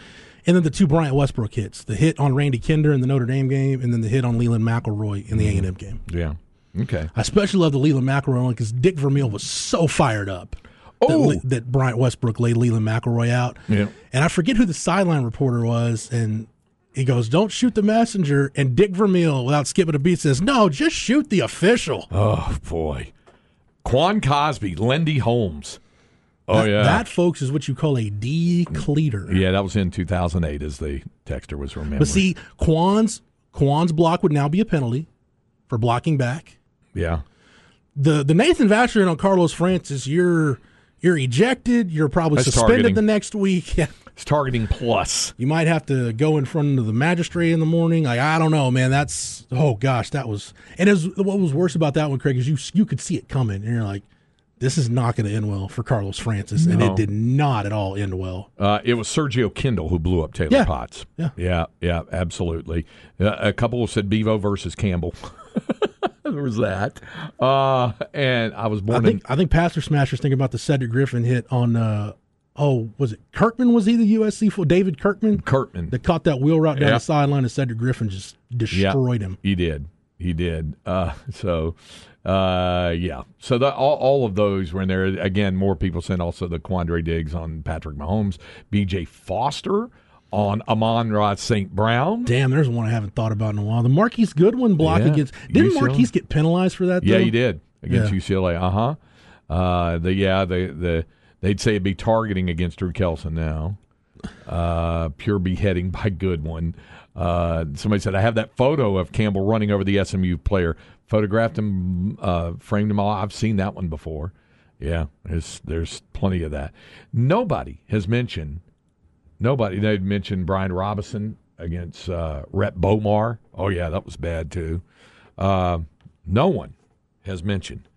and then the two Bryant Westbrook hits: the hit on Randy Kinder in the Notre Dame game, and then the hit on Leland McElroy in the mm-hmm. A and M game. Yeah. Okay. I especially love the Leland McElroy one because Dick Vermeil was so fired up that, Oh. Le- that Bryant Westbrook laid Leland McElroy out. Yeah. And I forget who the sideline reporter was, and he goes, "Don't shoot the messenger." And Dick Vermeil, without skipping a beat, says, "No, just shoot the official." Oh, boy. Quan Cosby, Lendy Holmes. Oh, That- yeah. that folks is what you call a decleater. yeah, that was in 2008, as the texter was remembering. But see, Quan's Quan's block would now be a penalty for blocking back. Yeah. the the Nathan Vasher and on Carlos Francis, you're you're ejected. You're probably That's suspended targeting. the next week. Yeah. It's targeting plus. You might have to go in front of the magistrate in the morning. Like I don't know, man. That's oh gosh, that was and was, what was worse about that one, Craig, is you you could see it coming, and you're like, this is not going to end well for Carlos Francis, and No. it did not at all end well. Uh, it was Sergio Kindle who blew up Taylor Yeah. Potts. Yeah. yeah, yeah, absolutely. Uh, a couple said Bevo versus Campbell. there was that, uh, and I was born. I think I think Pastor Smasher's thinking about the Cedric Griffin hit on. uh Oh, was it Kirtman? Was he the USC for David Kirtman? Kirtman that caught that wheel route down Yeah. the sideline, and Cedric Griffin just destroyed him. He did. He did. Uh, so, uh, yeah. So the, all, all of those were in there. Again, more people sent also the Quandre Diggs on Patrick Mahomes, B.J. Foster on Amon-Ra St. Brown. Damn, there's one I haven't thought about in a while. The Marquise Goodwin block Yeah. against didn't UCLA. Marquise get penalized for that? Yeah, he did against Yeah. UCLA. Uh-huh. Uh The yeah the the they'd say it'd be targeting against Drew Kelson now. Uh, pure beheading by Goodwin. Uh, somebody said I have that photo of Campbell running over the SMU player. Photographed him, uh, framed him all. I've seen that one before. Yeah, there's there's plenty of that. Nobody has mentioned. Nobody. They'd mentioned Brian Robinson against uh, Rhett Bomar. Oh yeah, that was bad too. Uh, no one has mentioned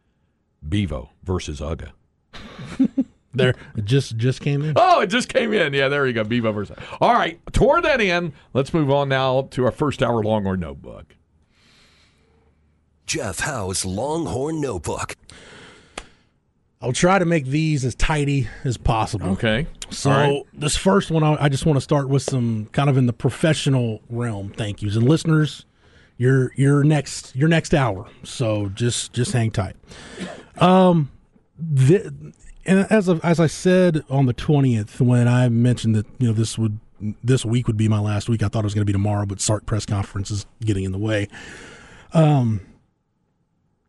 Bevo versus Uga. There, it just just came in. Oh, it just came in. Yeah, there you go. Bevo versus. All right, toward that in, let's move on now to our first hour Longhorn Notebook. Jeff Howe's Longhorn Notebook. I'll try to make these as tidy as possible. Okay. So right. this first one, I just want to start with some kind of in the professional realm. Thank yous and listeners. Your your next your next hour. So just just hang tight. Um, the, and as of, as I said on the twentieth, when I mentioned that you know this would this week would be my last week, I thought it was going to be tomorrow, but Sark press conference is getting in the way. Um,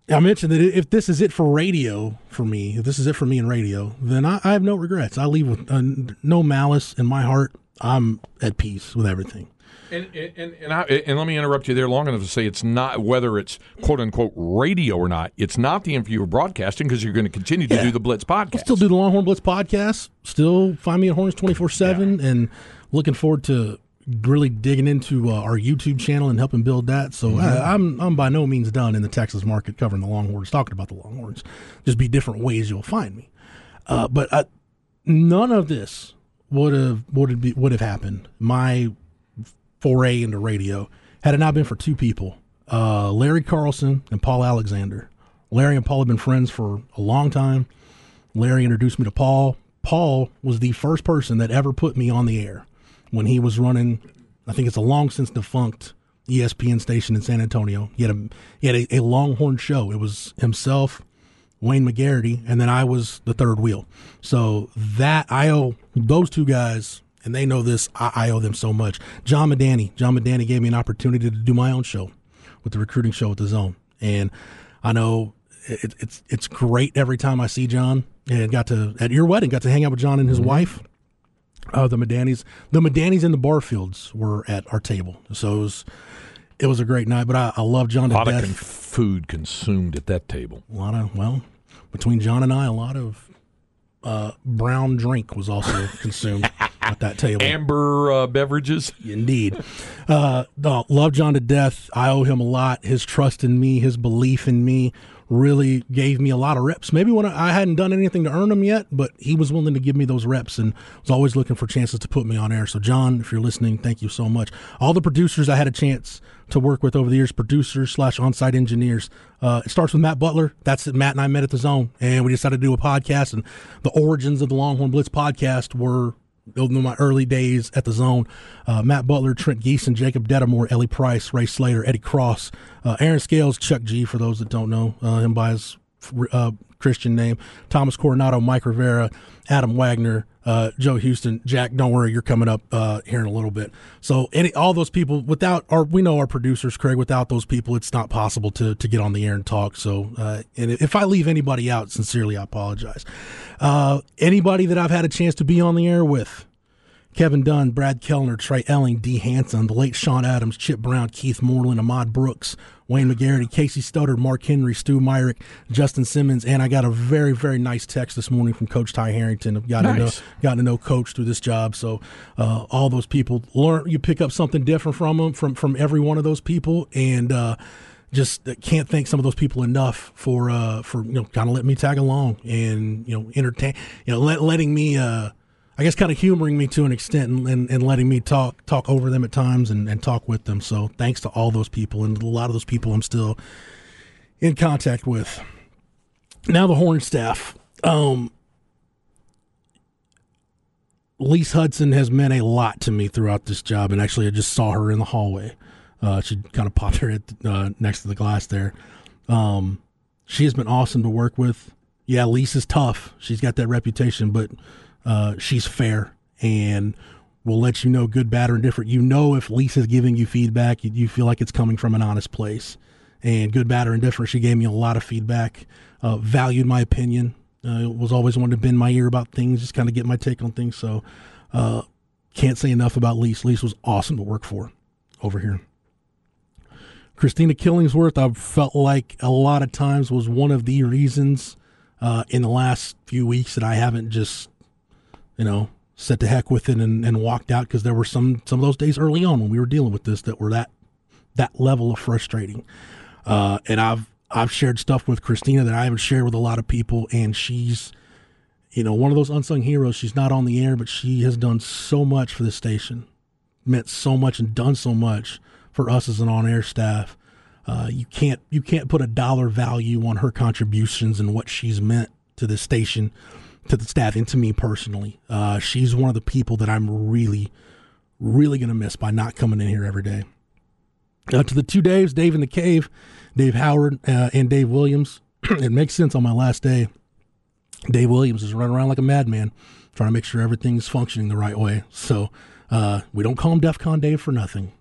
I mentioned that if this is it for radio for me, if this is it for me in radio, then I, I have no regrets. I leave with uh, no malice in my heart. I'm at peace with everything. And and and, I, and, let me interrupt you there long enough to say it's not whether it's quote unquote radio or not. It's not the info of broadcasting because you're going to continue to yeah. do the Blitz podcast. I'll still do the Longhorn Blitz podcast. Still find me at Horns twenty four seven, and looking forward to really digging into uh, our YouTube channel and helping build that. So mm-hmm. I, am I'm, I'm by no means done in the Texas market covering the Longhorns, talking about the Longhorns. Just be different ways you'll find me. Uh, but I, none of this would have would be, would have happened. My foray into radio had it not been for two people, uh, Larry Carlson and Paul Alexander. Larry and Paul have been friends for a long time. Larry introduced me to Paul. Paul was the first person that ever put me on the air when he was running. I think it's a long since defunct ESPN station in San Antonio. He had a he had a, a Longhorn show. It was himself, Wayne McGarity, and then I was the third wheel. So that I owe those two guys, and they know this. I, I owe them so much. John Medani, John Medani gave me an opportunity to do my own show with the recruiting show at the Zone, and I know it, it's it's great every time I see John. And got to at your wedding, got to hang out with John and his mm-hmm. wife uh, the Medanis, the Medanis and the Barfields were at our table. So it was, it was a great night. But I, I love John. A lot death. of con- food consumed at that table. A lot of well, between John and I, a lot of uh, brown drink was also consumed at that table. Amber uh, beverages. Indeed. Uh, love John to death. I owe him a lot. His trust in me, his belief in me really gave me a lot of reps. Maybe when I hadn't done anything to earn them yet, but he was willing to give me those reps and was always looking for chances to put me on air. So, John, if you're listening, thank you so much. All the producers I had a chance to work with over the years, producers slash on-site engineers. Uh, it starts with Matt Butler. That's it. Matt and I met at the Zone, and we decided to do a podcast. And the origins of the Longhorn Blitz podcast were building my early days at the zone. Uh, Matt Butler, Trent Geeson, Jacob Dedamore, Ellie Price, Ray Slater, Eddie Cross, uh, Aaron Scales, Chuck G, for those that don't know uh, him by his uh, Christian name, Thomas Coronado, Mike Rivera, Adam Wagner, uh, Joe Houston, Jack. Don't worry, you're coming up uh, here in a little bit. So any all those people without our we know our producers, Craig. Without those people, it's not possible to to get on the air and talk. So uh, and if I leave anybody out, sincerely, I apologize. Uh, anybody that I've had a chance to be on the air with, Kevin Dunn, Brad Kellner, Trey Elling, D. Hanson, the late Sean Adams, Chip Brown, Keith Moreland, Ahmad Brooks, Wayne McGarity, Casey Studdard, Mark Henry, Stu Myrick, Justin Simmons, and I got a very, very nice text this morning from Coach Ty Harrington. I've gotten, nice. to, know, gotten to know Coach through this job. So uh, all those people learn. You pick up something different from them, from from every one of those people, and. Uh, just can't thank some of those people enough for uh, for you know kind of letting me tag along and you know entertain you know let, letting me uh, I guess kind of humoring me to an extent and, and, and, letting me talk talk over them at times and, and talk with them. So thanks to all those people and a lot of those people I'm still in contact with. Now the horn staff. Um, Lise Hudson has meant a lot to me throughout this job, and actually I just saw her in the hallway. Uh, she kind of popped her head uh, next to the glass there. Um, she has been awesome to work with. Yeah, Lisa's tough. She's got that reputation, but uh, she's fair and will let you know good, bad, or indifferent. You know if Lisa's giving you feedback, you, you feel like it's coming from an honest place. And good, bad, or indifferent, she gave me a lot of feedback, uh, valued my opinion, uh, was always wanting to bend my ear about things, just kind of get my take on things. So uh, can't say enough about Lise. Lise was awesome to work for over here. Christina Killingsworth, I felt like a lot of times was one of the reasons uh, in the last few weeks that I haven't just you know, set to heck with it and, and walked out because there were some some of those days early on when we were dealing with this that were that that level of frustrating. Uh, and I've I've shared stuff with Christina that I haven't shared with a lot of people, and she's you know one of those unsung heroes. She's not on the air, but she has done so much for this station, meant so much, and done so much for us as an on-air staff. Uh, you can't you can't put a dollar value on her contributions and what she's meant to the station to the staff and to me personally. Uh, she's one of the people that I'm really, really going to miss by not coming in here every day. Uh, to the two Daves, Dave in the Cave, Dave Howard, uh, and Dave Williams. it makes sense on my last day. Dave Williams is running around like a madman, trying to make sure everything's functioning the right way. So uh, we don't call him DEFCON Dave for nothing.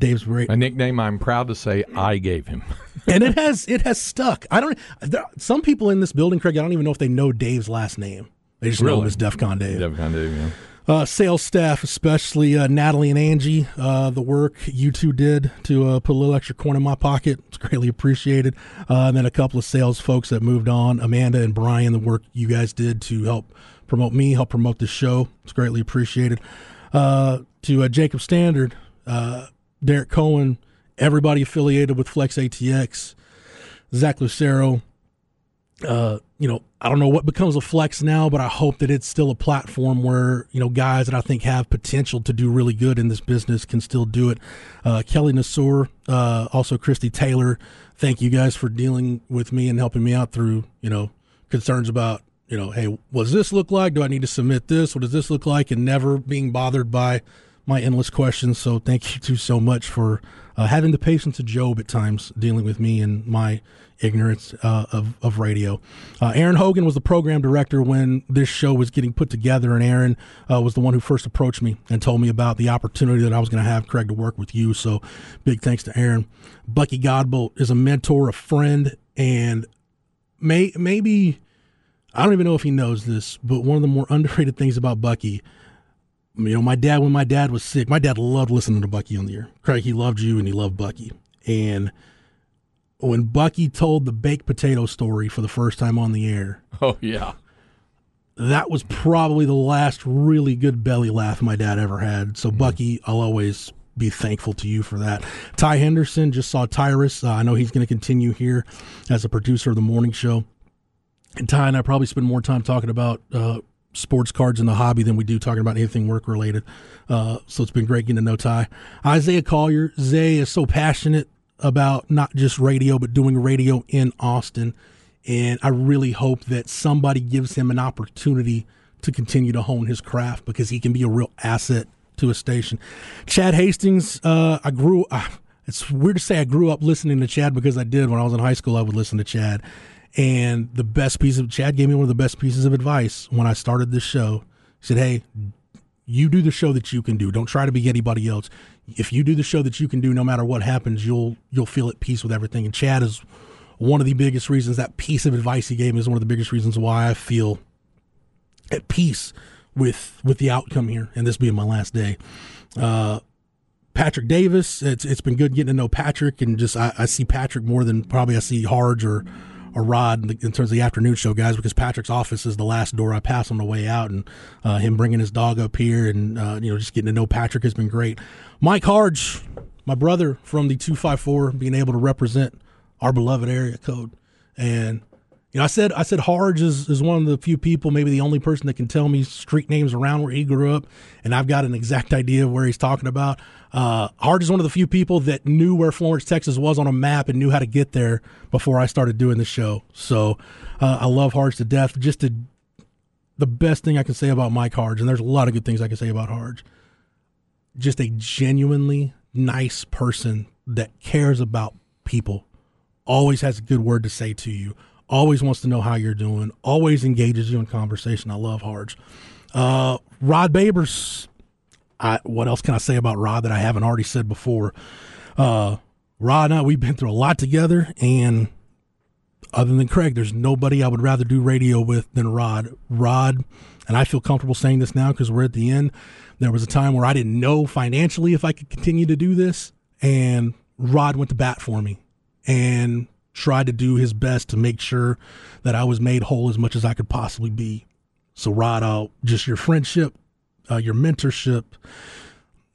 Dave's great. A nickname I'm proud to say I gave him. and it has it has stuck. I don't. There, some people in this building, Craig. I don't even know if they know Dave's last name. They just know him Really? as DefCon Dave. DefCon Dave, yeah. Uh, sales staff, especially uh, Natalie and Angie, uh, the work you two did to uh, put a little extra coin in my pocket. It's greatly appreciated. Uh, and then a couple of sales folks that moved on, Amanda and Brian, the work you guys did to help promote me, help promote the show. It's greatly appreciated. Uh, to uh, Jacob Standard, uh, Derek Cohen, everybody affiliated with Flex ATX, Zach Lucero, uh, you know, I don't know what becomes of Flex now, but I hope that it's still a platform where, you know, guys that I think have potential to do really good in this business can still do it. Uh, Kelly Nasur, uh, also Christy Taylor, thank you guys for dealing with me and helping me out through, you know, concerns about, you know, hey, what does this look like? Do I need to submit this? What does this look like? And never being bothered by my endless questions. So thank you two so much for uh, having the patience of Job at times dealing with me and my ignorance uh, of, of radio. Uh, Aaron Hogan was the program director when this show was getting put together, and Aaron uh, was the one who first approached me and told me about the opportunity that I was going to have, Craig, to work with you. So big thanks to Aaron. Bucky Godbolt is a mentor, a friend, and may maybe I don't even know if he knows this, but one of the more underrated things about Bucky you know, my dad, when my dad was sick, my dad loved listening to Bucky on the air. Craig, he loved you and he loved Bucky. And when Bucky told the baked potato story for the first time on the air, Oh, yeah. that was probably the last really good belly laugh my dad ever had. So, Bucky, I'll always be thankful to you for that. Ty Henderson just saw Tyrus. Uh, I know he's going to continue here as a producer of the morning show. And Ty and I probably spend more time talking about uh, sports cards in the hobby than we do talking about anything work related. Uh, so it's been great getting to know Ty. Isaiah Collier. Zay is so passionate about not just radio, but doing radio in Austin. And I really hope that somebody gives him an opportunity to continue to hone his craft because he can be a real asset to a station. Chad Hastings, uh, I grew. Uh, it's weird to say I grew up listening to Chad because I did when I was in high school. I would listen to Chad, and the best piece of Chad gave me one of the best pieces of advice when I started this show. He said, "Hey, you do the show that you can do. Don't try to be anybody else. If you do the show that you can do, no matter what happens, you'll you'll feel at peace with everything." And Chad is one of the biggest reasons. That piece of advice he gave me is one of the biggest reasons why I feel at peace with with the outcome here, and this being my last day. Uh, Patrick Davis, it's it's been good getting to know Patrick, and just I, I see Patrick more than probably I see Harge or or Rod in terms of the afternoon show guys, because Patrick's office is the last door I pass on the way out, and uh, him bringing his dog up here, and uh, you know just getting to know Patrick has been great. Mike Harge, my brother from the two five four, being able to represent our beloved area code, and you know, I said I said Harge is, is one of the few people, maybe the only person that can tell me street names around where he grew up, and I've got an exact idea of where he's talking about. Uh, Harge is one of the few people that knew where Florence, Texas was on a map and knew how to get there before I started doing the show. So uh, I love Harge to death. Just to, the best thing I can say about Mike Harge, and there's a lot of good things I can say about Harge. Just a genuinely nice person that cares about people, always has a good word to say to you always wants to know how you're doing, always engages you in conversation. I love Harge. Uh, Rod Babers, I, what else can I say about Rod that I haven't already said before? Uh, Rod and I, we've been through a lot together, and other than Craig, there's nobody I would rather do radio with than Rod. Rod, and I feel comfortable saying this now because we're at the end. There was a time where I didn't know financially if I could continue to do this, and Rod went to bat for me. And tried to do his best to make sure that I was made whole as much as I could possibly be. So, Rod, uh, just your friendship, uh, your mentorship,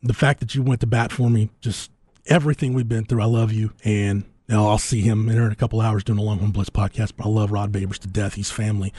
the fact that you went to bat for me, just everything we've been through. I love you. And you know, I'll see him in, a couple hours doing a Longhorn Blitz podcast. But I love Rod Babers to death. He's family.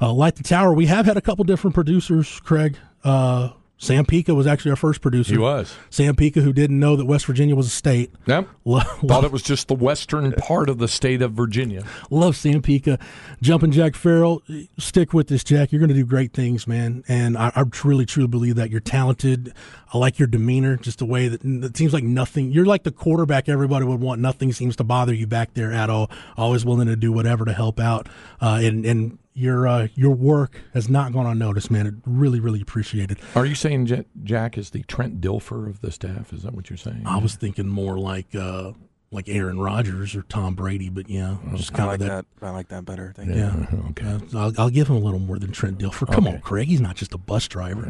Uh, Light the Tower, we have had a couple different producers, Craig. Uh, Sam Pika was actually our first producer. He was. Sam Pika, who didn't know that West Virginia was a state. Yep. Lo- Thought it was just the western part of the state of Virginia. Love Sam Pika. Jumping Jack Farrell, stick with this, Jack. You're going to do great things, man. And I, I truly, truly believe that you're talented. I like your demeanor, just the way that it seems like nothing. You're like the quarterback everybody would want. Nothing seems to bother you back there at all. Always willing to do whatever to help out. Uh, and and your uh, your work has not gone unnoticed, man. It really, really appreciated. Are you saying J- Jack is the Trent Dilfer of the staff? Is that what you're saying? I was thinking more like uh, like Aaron Rodgers or Tom Brady, but yeah, just I kind like of that. that. I like that better. Thank you. Yeah, Okay. Yeah, I'll, I'll give him a little more than Trent Dilfer. Come Okay. on, Craig. He's not just a bus driver.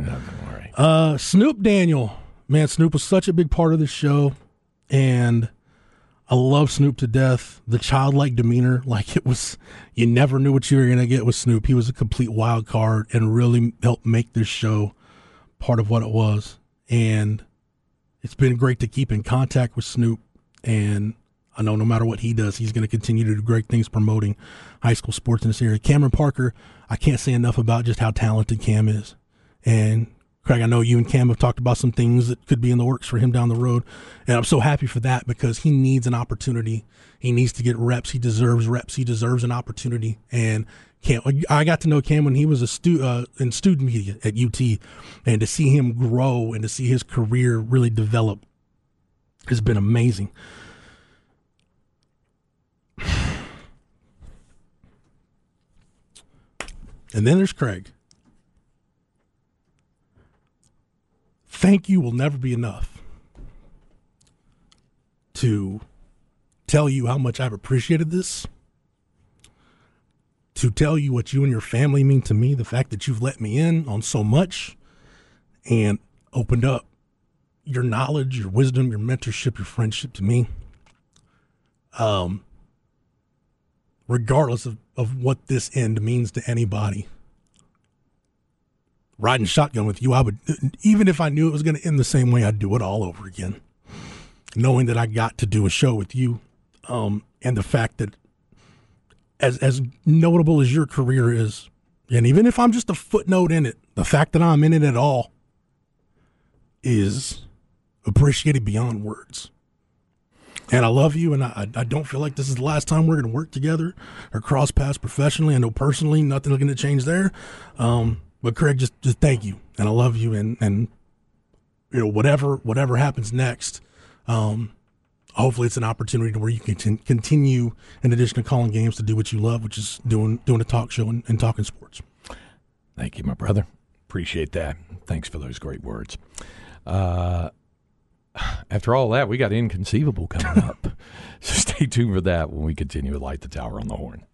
All right. Uh, Snoop Daniel, man, Snoop was such a big part of this show, and I love Snoop to death. The childlike demeanor, like it was, you never knew what you were gonna get with Snoop. He was a complete wild card and really helped make this show part of what it was. And it's been great to keep in contact with Snoop. And I know no matter what he does, he's going to continue to do great things promoting high school sports in this area. Cameron Parker, I can't say enough about just how talented Cam is. And Craig, I know you and Cam have talked about some things that could be in the works for him down the road. And I'm so happy for that because he needs an opportunity. He needs to get reps. He deserves reps. He deserves an opportunity. And Cam, I got to know Cam when he was a stu- uh, in student media at UT. And to see him grow and to see his career really develop has been amazing. And then there's Craig. Thank you will never be enough to tell you how much I've appreciated this, to tell you what you and your family mean to me, the fact that you've let me in on so much and opened up your knowledge, your wisdom, your mentorship, your friendship to me. Um, regardless of, of what this end means to anybody. Riding shotgun with you, I would, even if I knew it was going to end the same way, I'd do it all over again. Knowing that I got to do a show with you, um, and the fact that, as as notable as your career is, and even if I'm just a footnote in it, the fact that I'm in it at all is appreciated beyond words. And I love you, and I, I don't feel like this is the last time we're going to work together or cross paths professionally. I know personally nothing's going to change there. Um, but Craig, just just thank you, and I love you, and and you know whatever whatever happens next, um, hopefully it's an opportunity to where you can con- continue, in addition to calling games, to do what you love, which is doing doing a talk show and, and talking sports. Thank you, my brother. Appreciate that. Thanks for those great words. Uh, after all that, we got inconceivable coming up. so stay tuned for that when we continue with Light the Tower on the Horn.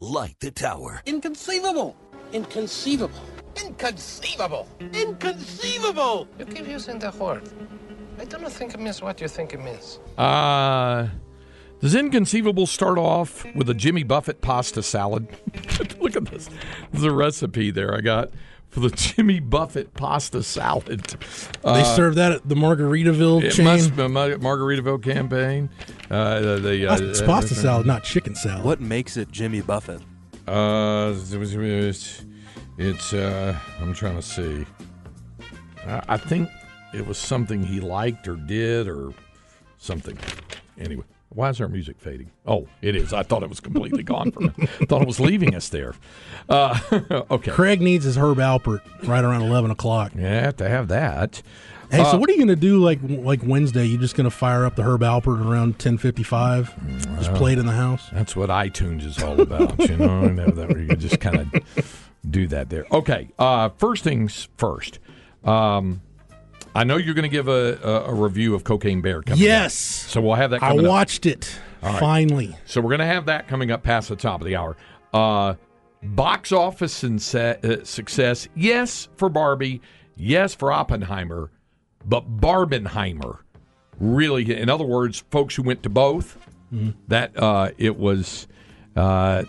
Light the Tower. Inconceivable. Inconceivable. Inconceivable. Inconceivable. You keep using the word. I do not think it means what you think it means. Uh, does inconceivable start off with a Jimmy Buffett pasta salad? Look at this. There's a recipe there I got for the Jimmy Buffett pasta salad. they serve that at the Margaritaville It chain. must be Margaritaville campaign. Uh, the, the, uh, it's pasta salad, not chicken salad. What makes it Jimmy Buffett? Uh, it's, uh, I'm trying to see. I, think it was something he liked or did or something. Anyway, why is our music fading? Oh, it is. I thought it was completely gone from it. thought it was leaving us there. Uh, okay. Craig needs his Herb Alpert right around eleven o'clock. Yeah, have to have that. Hey, Uh, so what are you going to do like like Wednesday? you're just going to fire up the Herb Alpert around ten fifty five? Just play it in the house. That's what iTunes is all about, you know. And that, that where you just kind of do that there. Okay, uh, first things first. Um, I know you're going to give a, a, a review of Cocaine Bear coming. up. Yes, So we'll have that. I Coming up. I watched it finally. So we're going to have that coming up past the top of the hour. Uh, box office and uh, success, yes for Barbie, yes for Oppenheimer, but Barbenheimer really. In other words, folks who went to both, that uh, it was uh,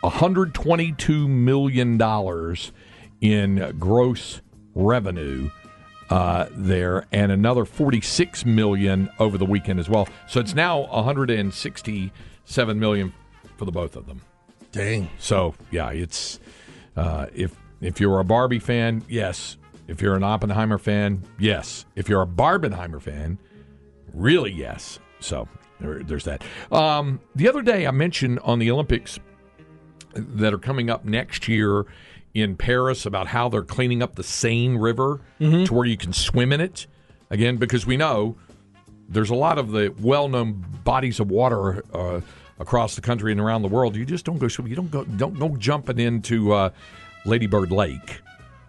122 million dollars in gross revenue uh, there, and another 46 million over the weekend as well. So it's now 167 million for the both of them. Dang. So yeah, it's uh, if if you're a Barbie fan, yes. If you're an Oppenheimer fan, yes. If you're a Barbenheimer fan, really yes. So there, there's that. Um, the other day I mentioned on the Olympics that are coming up next year in Paris about how they're cleaning up the Seine River to where you can swim in it again because we know there's a lot of the well-known bodies of water uh, across the country and around the world. You just don't go. Swimming, you don't go. Don't go jumping into uh, Lady Bird Lake.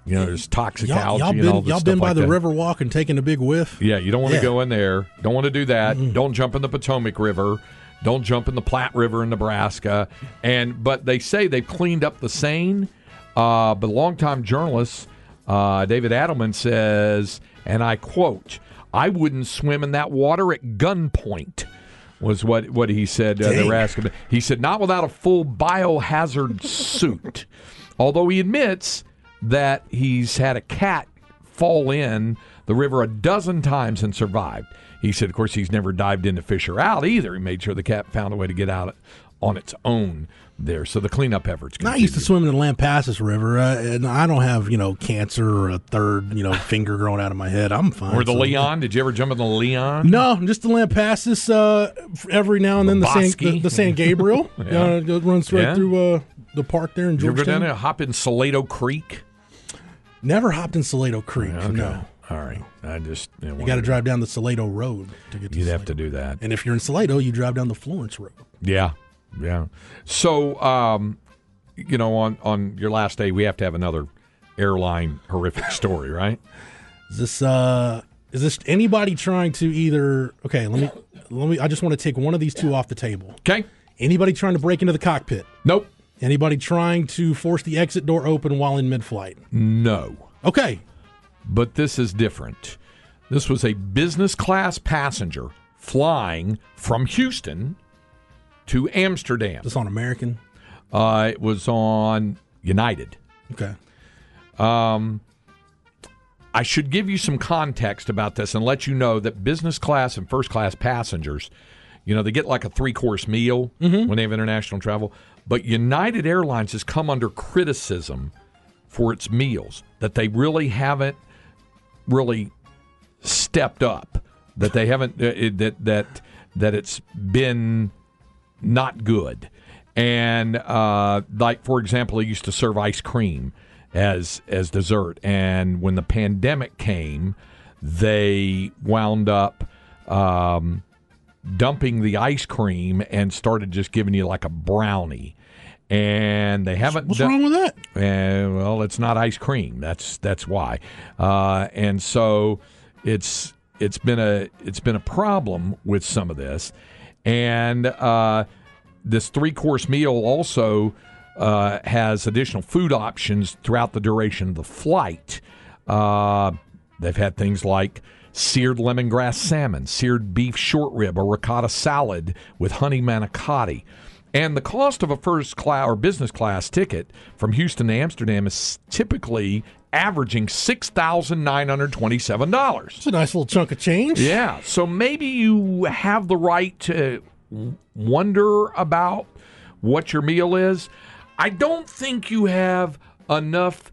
You know, there's toxic Y'all, algae y'all and been all this y'all been by like the that. river walk and taking a big whiff. Yeah, you don't want to Yeah. go in there. Don't want to do that. Don't jump in the Potomac River. Don't jump in the Platte River in Nebraska. And but they say they've cleaned up the Seine. Uh, but longtime journalist uh, David Adelman says, and I quote, "I wouldn't swim in that water at gunpoint." Was what what he said. Uh, they were asking. He said, "Not without a full biohazard suit." Although he admits that he's had a cat fall in the river a dozen times and survived. He said, of course, he's never dived in to fish her out either. He made sure the cat found a way to get out on its own there. So the cleanup efforts. And I used to swim in the Lampasas River, uh, and I don't have you know cancer or a third you know finger growing out of my head. I'm fine. Or the So- Leon. Did you ever jump in the Leon? No, just the Lampasas. Uh, every now and then the San the, the San Gabriel. Yeah. uh, it runs right Yeah. through uh, the park there in Did you ever go down there, hop in Salado Creek? Never hopped in Salado Creek. Okay. No, All right. I just you, got to drive down the Salado Road to get. to You'd have to do that. And if you're in Salado, you drive down the Florence Road. Yeah, yeah. So, um, you know, on on your last day, we have to have another airline horrific story, right? Is this uh is this anybody trying to either okay, let me let me I just want to take one of these two off the table. Okay. Anybody trying to break into the cockpit? Nope. Anybody trying to force the exit door open while in mid-flight? No. Okay. But this is different. This was a business class passenger flying from Houston to Amsterdam. This on American. Uh, it was on United. Okay. Um, I should give you some context about this and let you know that business class and first class passengers, you know, they get like a three course meal when they have international travel. But United Airlines has come under criticism for its meals, that they really haven't really stepped up, that they haven't, uh, that, that, that it's been not good. And uh, like for example, they used to serve ice cream as as dessert, and when the pandemic came, they wound up um, dumping the ice cream and started just giving you like a brownie. And they haven't. What's done- wrong with that? and well, it's not ice cream. That's that's why. Uh, and so it's it's been a it's been a problem with some of this, and uh, this three course meal also uh, has additional food options throughout the duration of the flight. Uh, they've had things like seared lemongrass salmon, seared beef short rib, a ricotta salad with honey manicotti. And the cost of a first class or business class ticket from Houston to Amsterdam is typically averaging six thousand nine hundred twenty-seven dollars. It's a nice little chunk of change. Yeah, so maybe you have the right to wonder about what your meal is. I don't think you have enough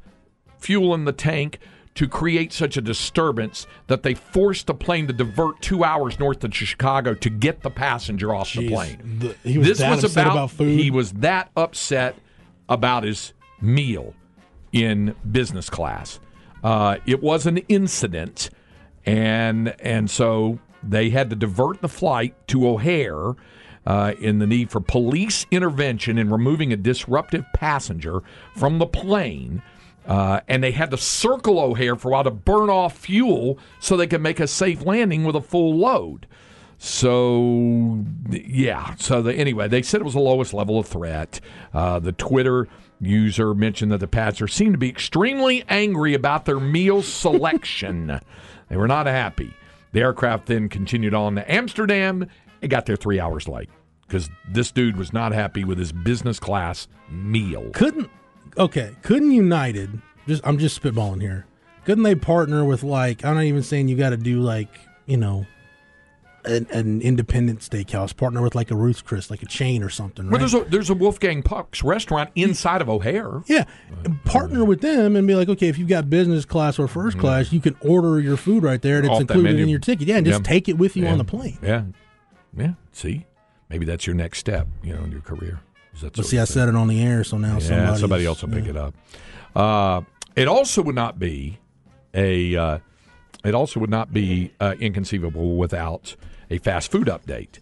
fuel in the tank to create such a disturbance that they forced the plane to divert two hours north of Chicago to get the passenger off the plane. The- he was this that was upset about, about food? He was that upset about his meal in business class. Uh, it was an incident, and and so they had to divert the flight to O'Hare. Uh, in the need for police intervention in removing a disruptive passenger from the plane, uh, and they had to circle O'Hare for a while to burn off fuel so they could make a safe landing with a full load. So yeah. So the, anyway, they said it was the lowest level of threat. Uh, the Twitter user mentioned that the passenger seemed to be extremely angry about their meal selection. they were not happy. The aircraft then continued on to Amsterdam. It got there three hours late because this dude was not happy with his business class meal. Couldn't okay, couldn't United just I'm just spitballing here. Couldn't they partner with like I'm not even saying you gotta do like, you know, an, an independent steakhouse, partner with like a Ruth's Chris, like a chain or something, Well, there's a there's a Wolfgang Puck's restaurant inside of O'Hare. Yeah, partner with them and be like, okay, if you've got business class or first class, you can order your food right there, and it's Mm-hmm. Off that included in your ticket. Yeah, and just Yeah. take it with you Yeah. on the plane. Yeah, yeah. See, maybe that's your next step, you know, in your career. Is But see, I said it on the air, so now yeah, somebody somebody else will pick it up. Uh, it also would not be a. Uh, it also would not be uh, inconceivable without a fast food update.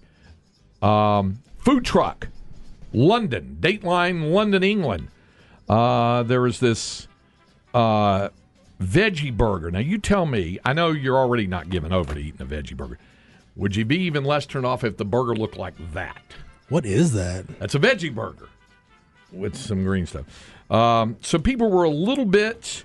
Um, food truck, London, Dateline, London, England. Uh, there this uh, veggie burger. Now, you tell me, I know you're already not giving over to eating a veggie burger. Would you be even less turned off if the burger looked like that? What is that? That's a veggie burger with some green stuff. Um, so people were a little bit.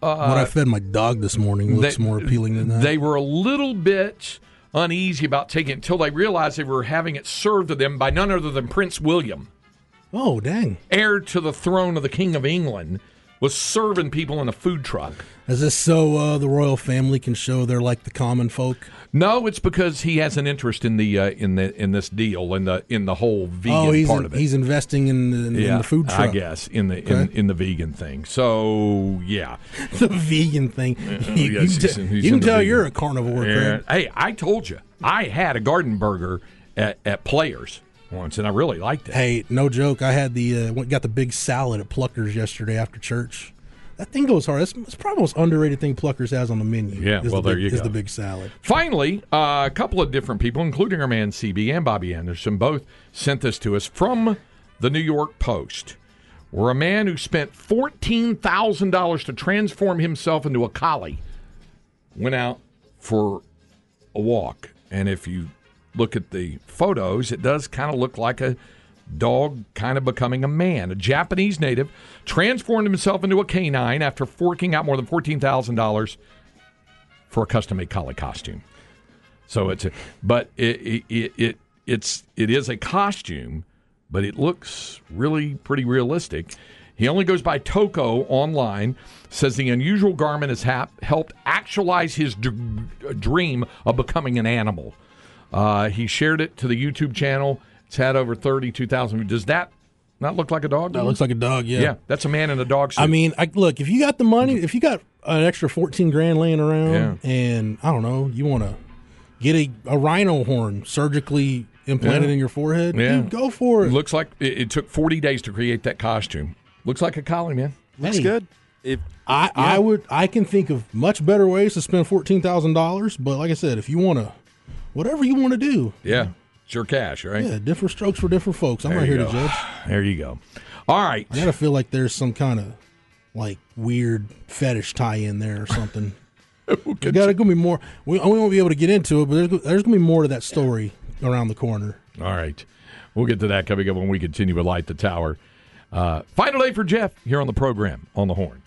what I fed my dog this morning looks Uh, they- more appealing than that. They were a little bit uneasy about taking it until they realized they were having it served to them by none other than Prince William, oh, dang. heir to the throne of the King of England, was serving people in a food truck. Is this so uh, the royal family can show they're like the common folk? No, it's because he has an interest in the uh, in the in this deal in the in the whole vegan oh, he's part in- of it. he's investing in the, in, in the food truck. I guess in the in, Okay. in the vegan thing. So yeah, the vegan thing. you, you yes, can, he's in- you can tell vegan. you're a carnivore, And, hey, I told you I had a garden burger at, at Players once, and I really liked it. Hey, no joke. I had the uh, went- got the big salad at Pluckers yesterday after church. That thing goes hard. It's, it's probably the most underrated thing Pluckers has on the menu. Yeah, is well, the there big, you is go. the big salad. Finally, uh, a couple of different people, including our man CB and Bobby Anderson, both sent this to us from the New York Post, where a man who spent fourteen thousand dollars to transform himself into a collie went out for a walk, and if you look at the photos, it does kind of look like a dog kind of becoming a man. A Japanese native transformed himself into a canine after forking out more than fourteen thousand dollars for a custom made collie costume. So it's a, but it, it, it, it it's it is a costume, but it looks really pretty realistic. He only goes by Toco online. Says the unusual garment has hap- helped actualize his d- dream of becoming an animal. Uh, he shared it to the YouTube channel. It's had over thirty-two thousand. Does that not look like a dog? That looks like a dog. Yeah. yeah. That's a man in a dog suit. I mean, I, look, if you got the money, if you got an extra fourteen grand laying around, Yeah. and I don't know, you want to get a, a rhino horn surgically implanted Yeah. in your forehead, Yeah. dude, go for it. looks like it, it took forty days to create that costume. Looks like a collie, man. Looks Hey. good. If I, I would I can think of much better ways to spend fourteen thousand dollars, but like I said, if you want to, whatever you want to do, Yeah, it's your cash, right? yeah, different strokes for different folks. I'm There not here go. to judge. There you go. All right. I gotta feel like there's some kind of like weird fetish tie in there or something. There's gotta gonna be more. We, we won't be able to get into it, but there's, there's gonna be more to that story around the corner. All right. We'll get to that coming up when we continue with Light the Tower. Uh, final day for Jeff here on the program on the Horn.